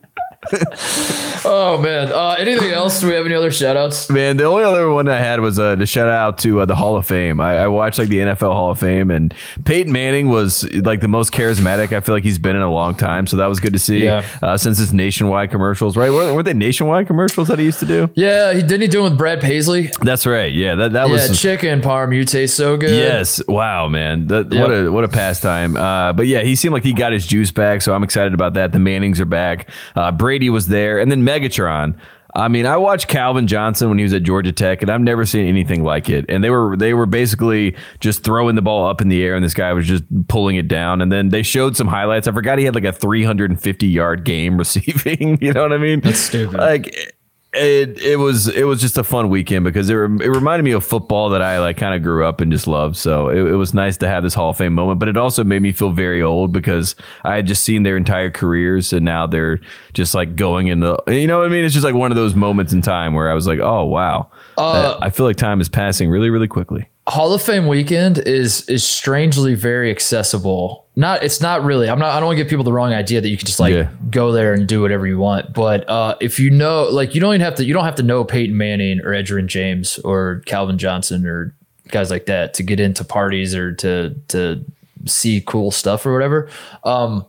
[LAUGHS] Oh man. Uh, anything else? Do we have any other shout outs? Man, the only other one I had was uh, to shout out to uh, the Hall of Fame. I, I watched like the NFL Hall of Fame, and Peyton Manning was like the most charismatic. I feel like he's been in a long time, so that was good to see. Yeah. Uh, since his nationwide commercials, right? Weren't, weren't they nationwide commercials that he used to do? Yeah, he didn't he do it with Brad Paisley? That's right. Yeah, that that Yeah, was. chicken parm. You taste so good. Yes. Wow, man. That, Yep. What a what a pastime. Uh, but yeah, he seemed like he got his juice back, so I'm excited about that. The Mannings are back. Uh, Brady was there, and then Megatron. I mean, I watched Calvin Johnson when he was at Georgia Tech, and I've never seen anything like it. And they were they were basically just throwing the ball up in the air, and this guy was just pulling it down. And then they showed some highlights. I forgot he had like a 350 yard game [LAUGHS] receiving. you know what I mean? That's stupid. Like it it was it was just a fun weekend because it, it reminded me of football that I like kind of grew up and just loved. So it, it was nice to have this Hall of Fame moment, but it also made me feel very old because I had just seen their entire careers and now they're just like going in the you know what I mean? It's just like one of those moments in time where I was like, oh wow, Uh, I feel like time is passing really really quickly. Hall of Fame weekend is is strangely very accessible. Not it's not really. I'm not. I don't want to give people the wrong idea that you can just like Yeah. go there and do whatever you want. But uh, if you know, like, you don't even have to. You don't have to know Peyton Manning or Edgerrin James or Calvin Johnson or guys like that to get into parties or to to see cool stuff or whatever. Um,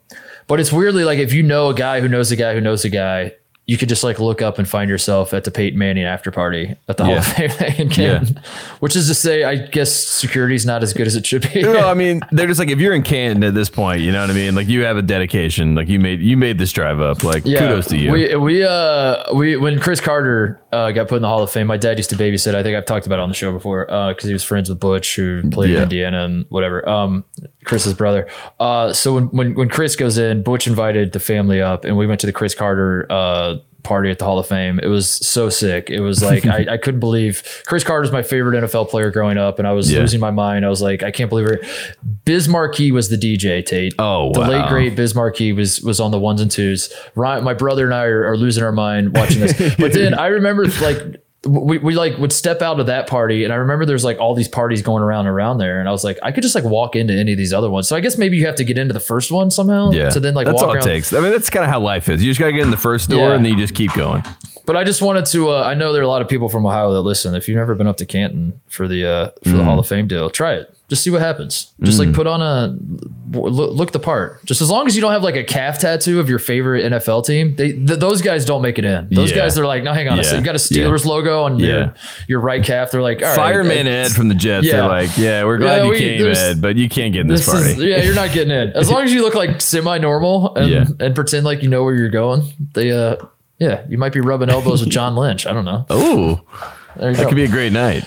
but it's weirdly like if you know a guy who knows a guy who knows a guy. You could just like look up and find yourself at the Peyton Manning after party at the Hall of Fame [LAUGHS] in Canton. Which is to say, I guess security's not as good as it should be. No, I mean, they're just like if you're in Canton at this point, you know what I mean. Like you have a dedication. Like you made you made this drive up. Like kudos to you. We we uh we when Cris Carter uh, got put in the Hall of Fame, my dad used to babysit. I think I've talked about it on the show before because he was friends with Butch, who played Yeah. in Indiana and whatever. Um, Cris's brother. Uh, so when when when Cris goes in, Butch invited the family up, and we went to the Cris Carter uh party at the Hall of Fame. It was so sick. It was like I, [LAUGHS] I couldn't believe Cris Carter's my favorite NFL player growing up, and I was Yeah. losing my mind. I was like, I can't believe it. Biz Markie was the DJ. Tate. Oh, the late great Biz Markie was was on the ones and twos. Ryan, my brother and I are, are losing our mind watching this. [LAUGHS] but then I remember like we, we like would step out of that party and I remember there's like all these parties going around around there and I was like I could just like walk into any of these other ones. So I guess maybe you have to get into the first one somehow yeah, so then like that's all around. it takes. I mean, that's kind of how life is. You just gotta get in the first door Yeah. and then you just keep going. But I just wanted to uh, I know there are a lot of people from Ohio that listen. If you've never been up to Canton for the uh, for Mm. the Hall of Fame deal, try it. Just see what happens. Just like put on a look, look the part. Just as long as you don't have like a calf tattoo of your favorite NFL team, they th- those guys don't make it in. Those Yeah. guys they're like, no, hang on a Yeah. second. You got a Yeah. Steelers logo on Yeah. your your right calf. They're like, all right, Fireman Ed from the Jets. Yeah. They're like, yeah, we're glad Yeah, you we- came, Ed, but you can't get in this, This party. is, yeah, you're not getting in. As long as you look like semi-normal and Yeah. and pretend like you know where you're going, they uh yeah, you might be rubbing elbows with John Lynch. I don't know. Oh, There that go. could be a great night.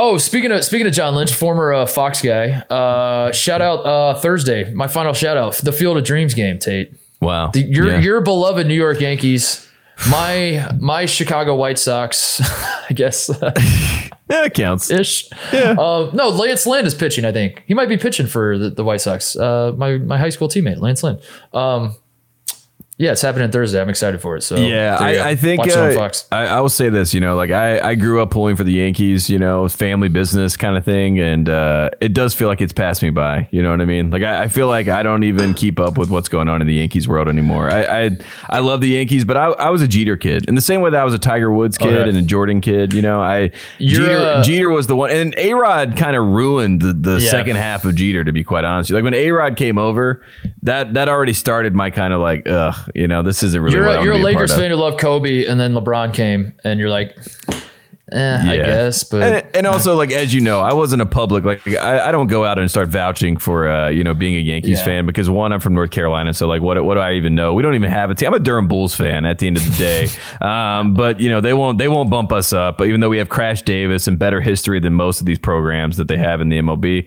Oh, speaking of speaking of John Lynch, former uh, Fox guy. Uh, shout out uh, Thursday. My final shout out, the Field of Dreams game, Tate. Wow. The, your Yeah. your beloved New York Yankees. My my Chicago White Sox, [LAUGHS] I guess [LAUGHS] yeah, it counts. ish. Uh, no, Lance Lynn is pitching. I think he might be pitching for the, the White Sox. Uh, my my high school teammate, Lance Lynn. Um, yeah, it's happening Thursday. I'm excited for it. So Yeah, there you go. I, I think Watch it on uh. I, I will say this. You know, like I, I grew up pulling for the Yankees. You know, family business kind of thing, and uh, it does feel like it's passed me by. You know what I mean? Like I, I feel like I don't even keep up with what's going on in the Yankees world anymore. I I, I love the Yankees, but I, I was a Jeter kid in the same way that I was a Tiger Woods kid Okay. and a Jordan kid. You know, I Jeter, uh, Jeter was the one, and A Rod kind of ruined the, the Yeah. second half of Jeter. To be quite honest, like when A Rod came over, that that already started my kind of like, ugh, you know, this isn't really. You're a, you're a Lakers fan who love Kobe, and then LeBron came, and you're like, eh, I guess. But and, and also like as you know i wasn't a public like I, I don't go out and start vouching for uh you know being a yankees Yeah. fan because one i'm from north carolina so like what what do i even know we don't even have a team i'm a durham bulls fan at the end of the day [LAUGHS] um but you know they won't they won't bump us up but even though we have crash davis and better history than most of these programs that they have in the mlb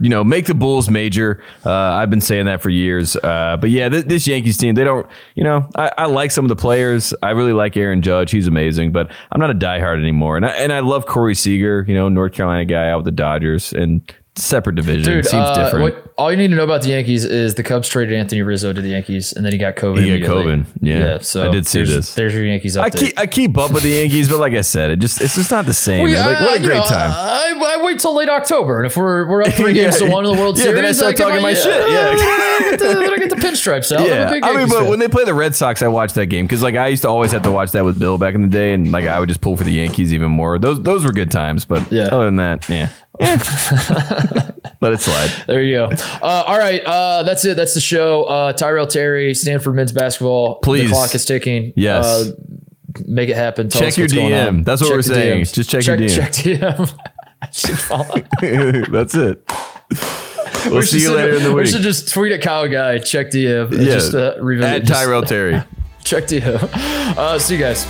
you know, make the Bulls major. Uh, I've been saying that for years. Uh, but yeah, th- this Yankees team, they don't, you know, I, I like some of the players. I really like Aaron Judge. He's amazing, but I'm not a diehard anymore. And I, and I love Corey Seager, you know, North Carolina guy out with the Dodgers and separate division. dude, Seems uh, different. what, all you need to know about the Yankees is the Cubs traded Anthony Rizzo to the Yankees, and then he got COVID. He got. COVID, yeah. so I did see there's, this. There's your Yankees update. I keep I keep up with the Yankees, but like I said, it just it's just not the same. Well, like, what a great know, time. I, I wait till late October, and if we're we're up three [LAUGHS] games to one in the World Yeah, Series, then I start talking my shit, yeah. [LAUGHS] then I get the, then I get the pinstripes out. Yeah, I mean, but fan. when they play the Red Sox, I watch that game because like I used to always have to watch that with Bill back in the day, and like I would just pull for the Yankees even more. Those those were good times, but Yeah. other than that, yeah, let it slide. There you go. Uh, all right, uh, that's it. That's the show. Uh, Tyrell Terry, Stanford men's basketball. Please. the clock is ticking. Yes. Uh, make it happen. Tell Check your DM. That's what we're saying. DMs. Just check your DM. Check DM. I should follow. That's it. [LAUGHS] We'll We see you later in the week. We should just tweet at Kyle Guy. Check DM. Yeah, Just uh, revisit. at [LAUGHS] Tyrell Terry. Check DM. [LAUGHS] Uh, see you guys.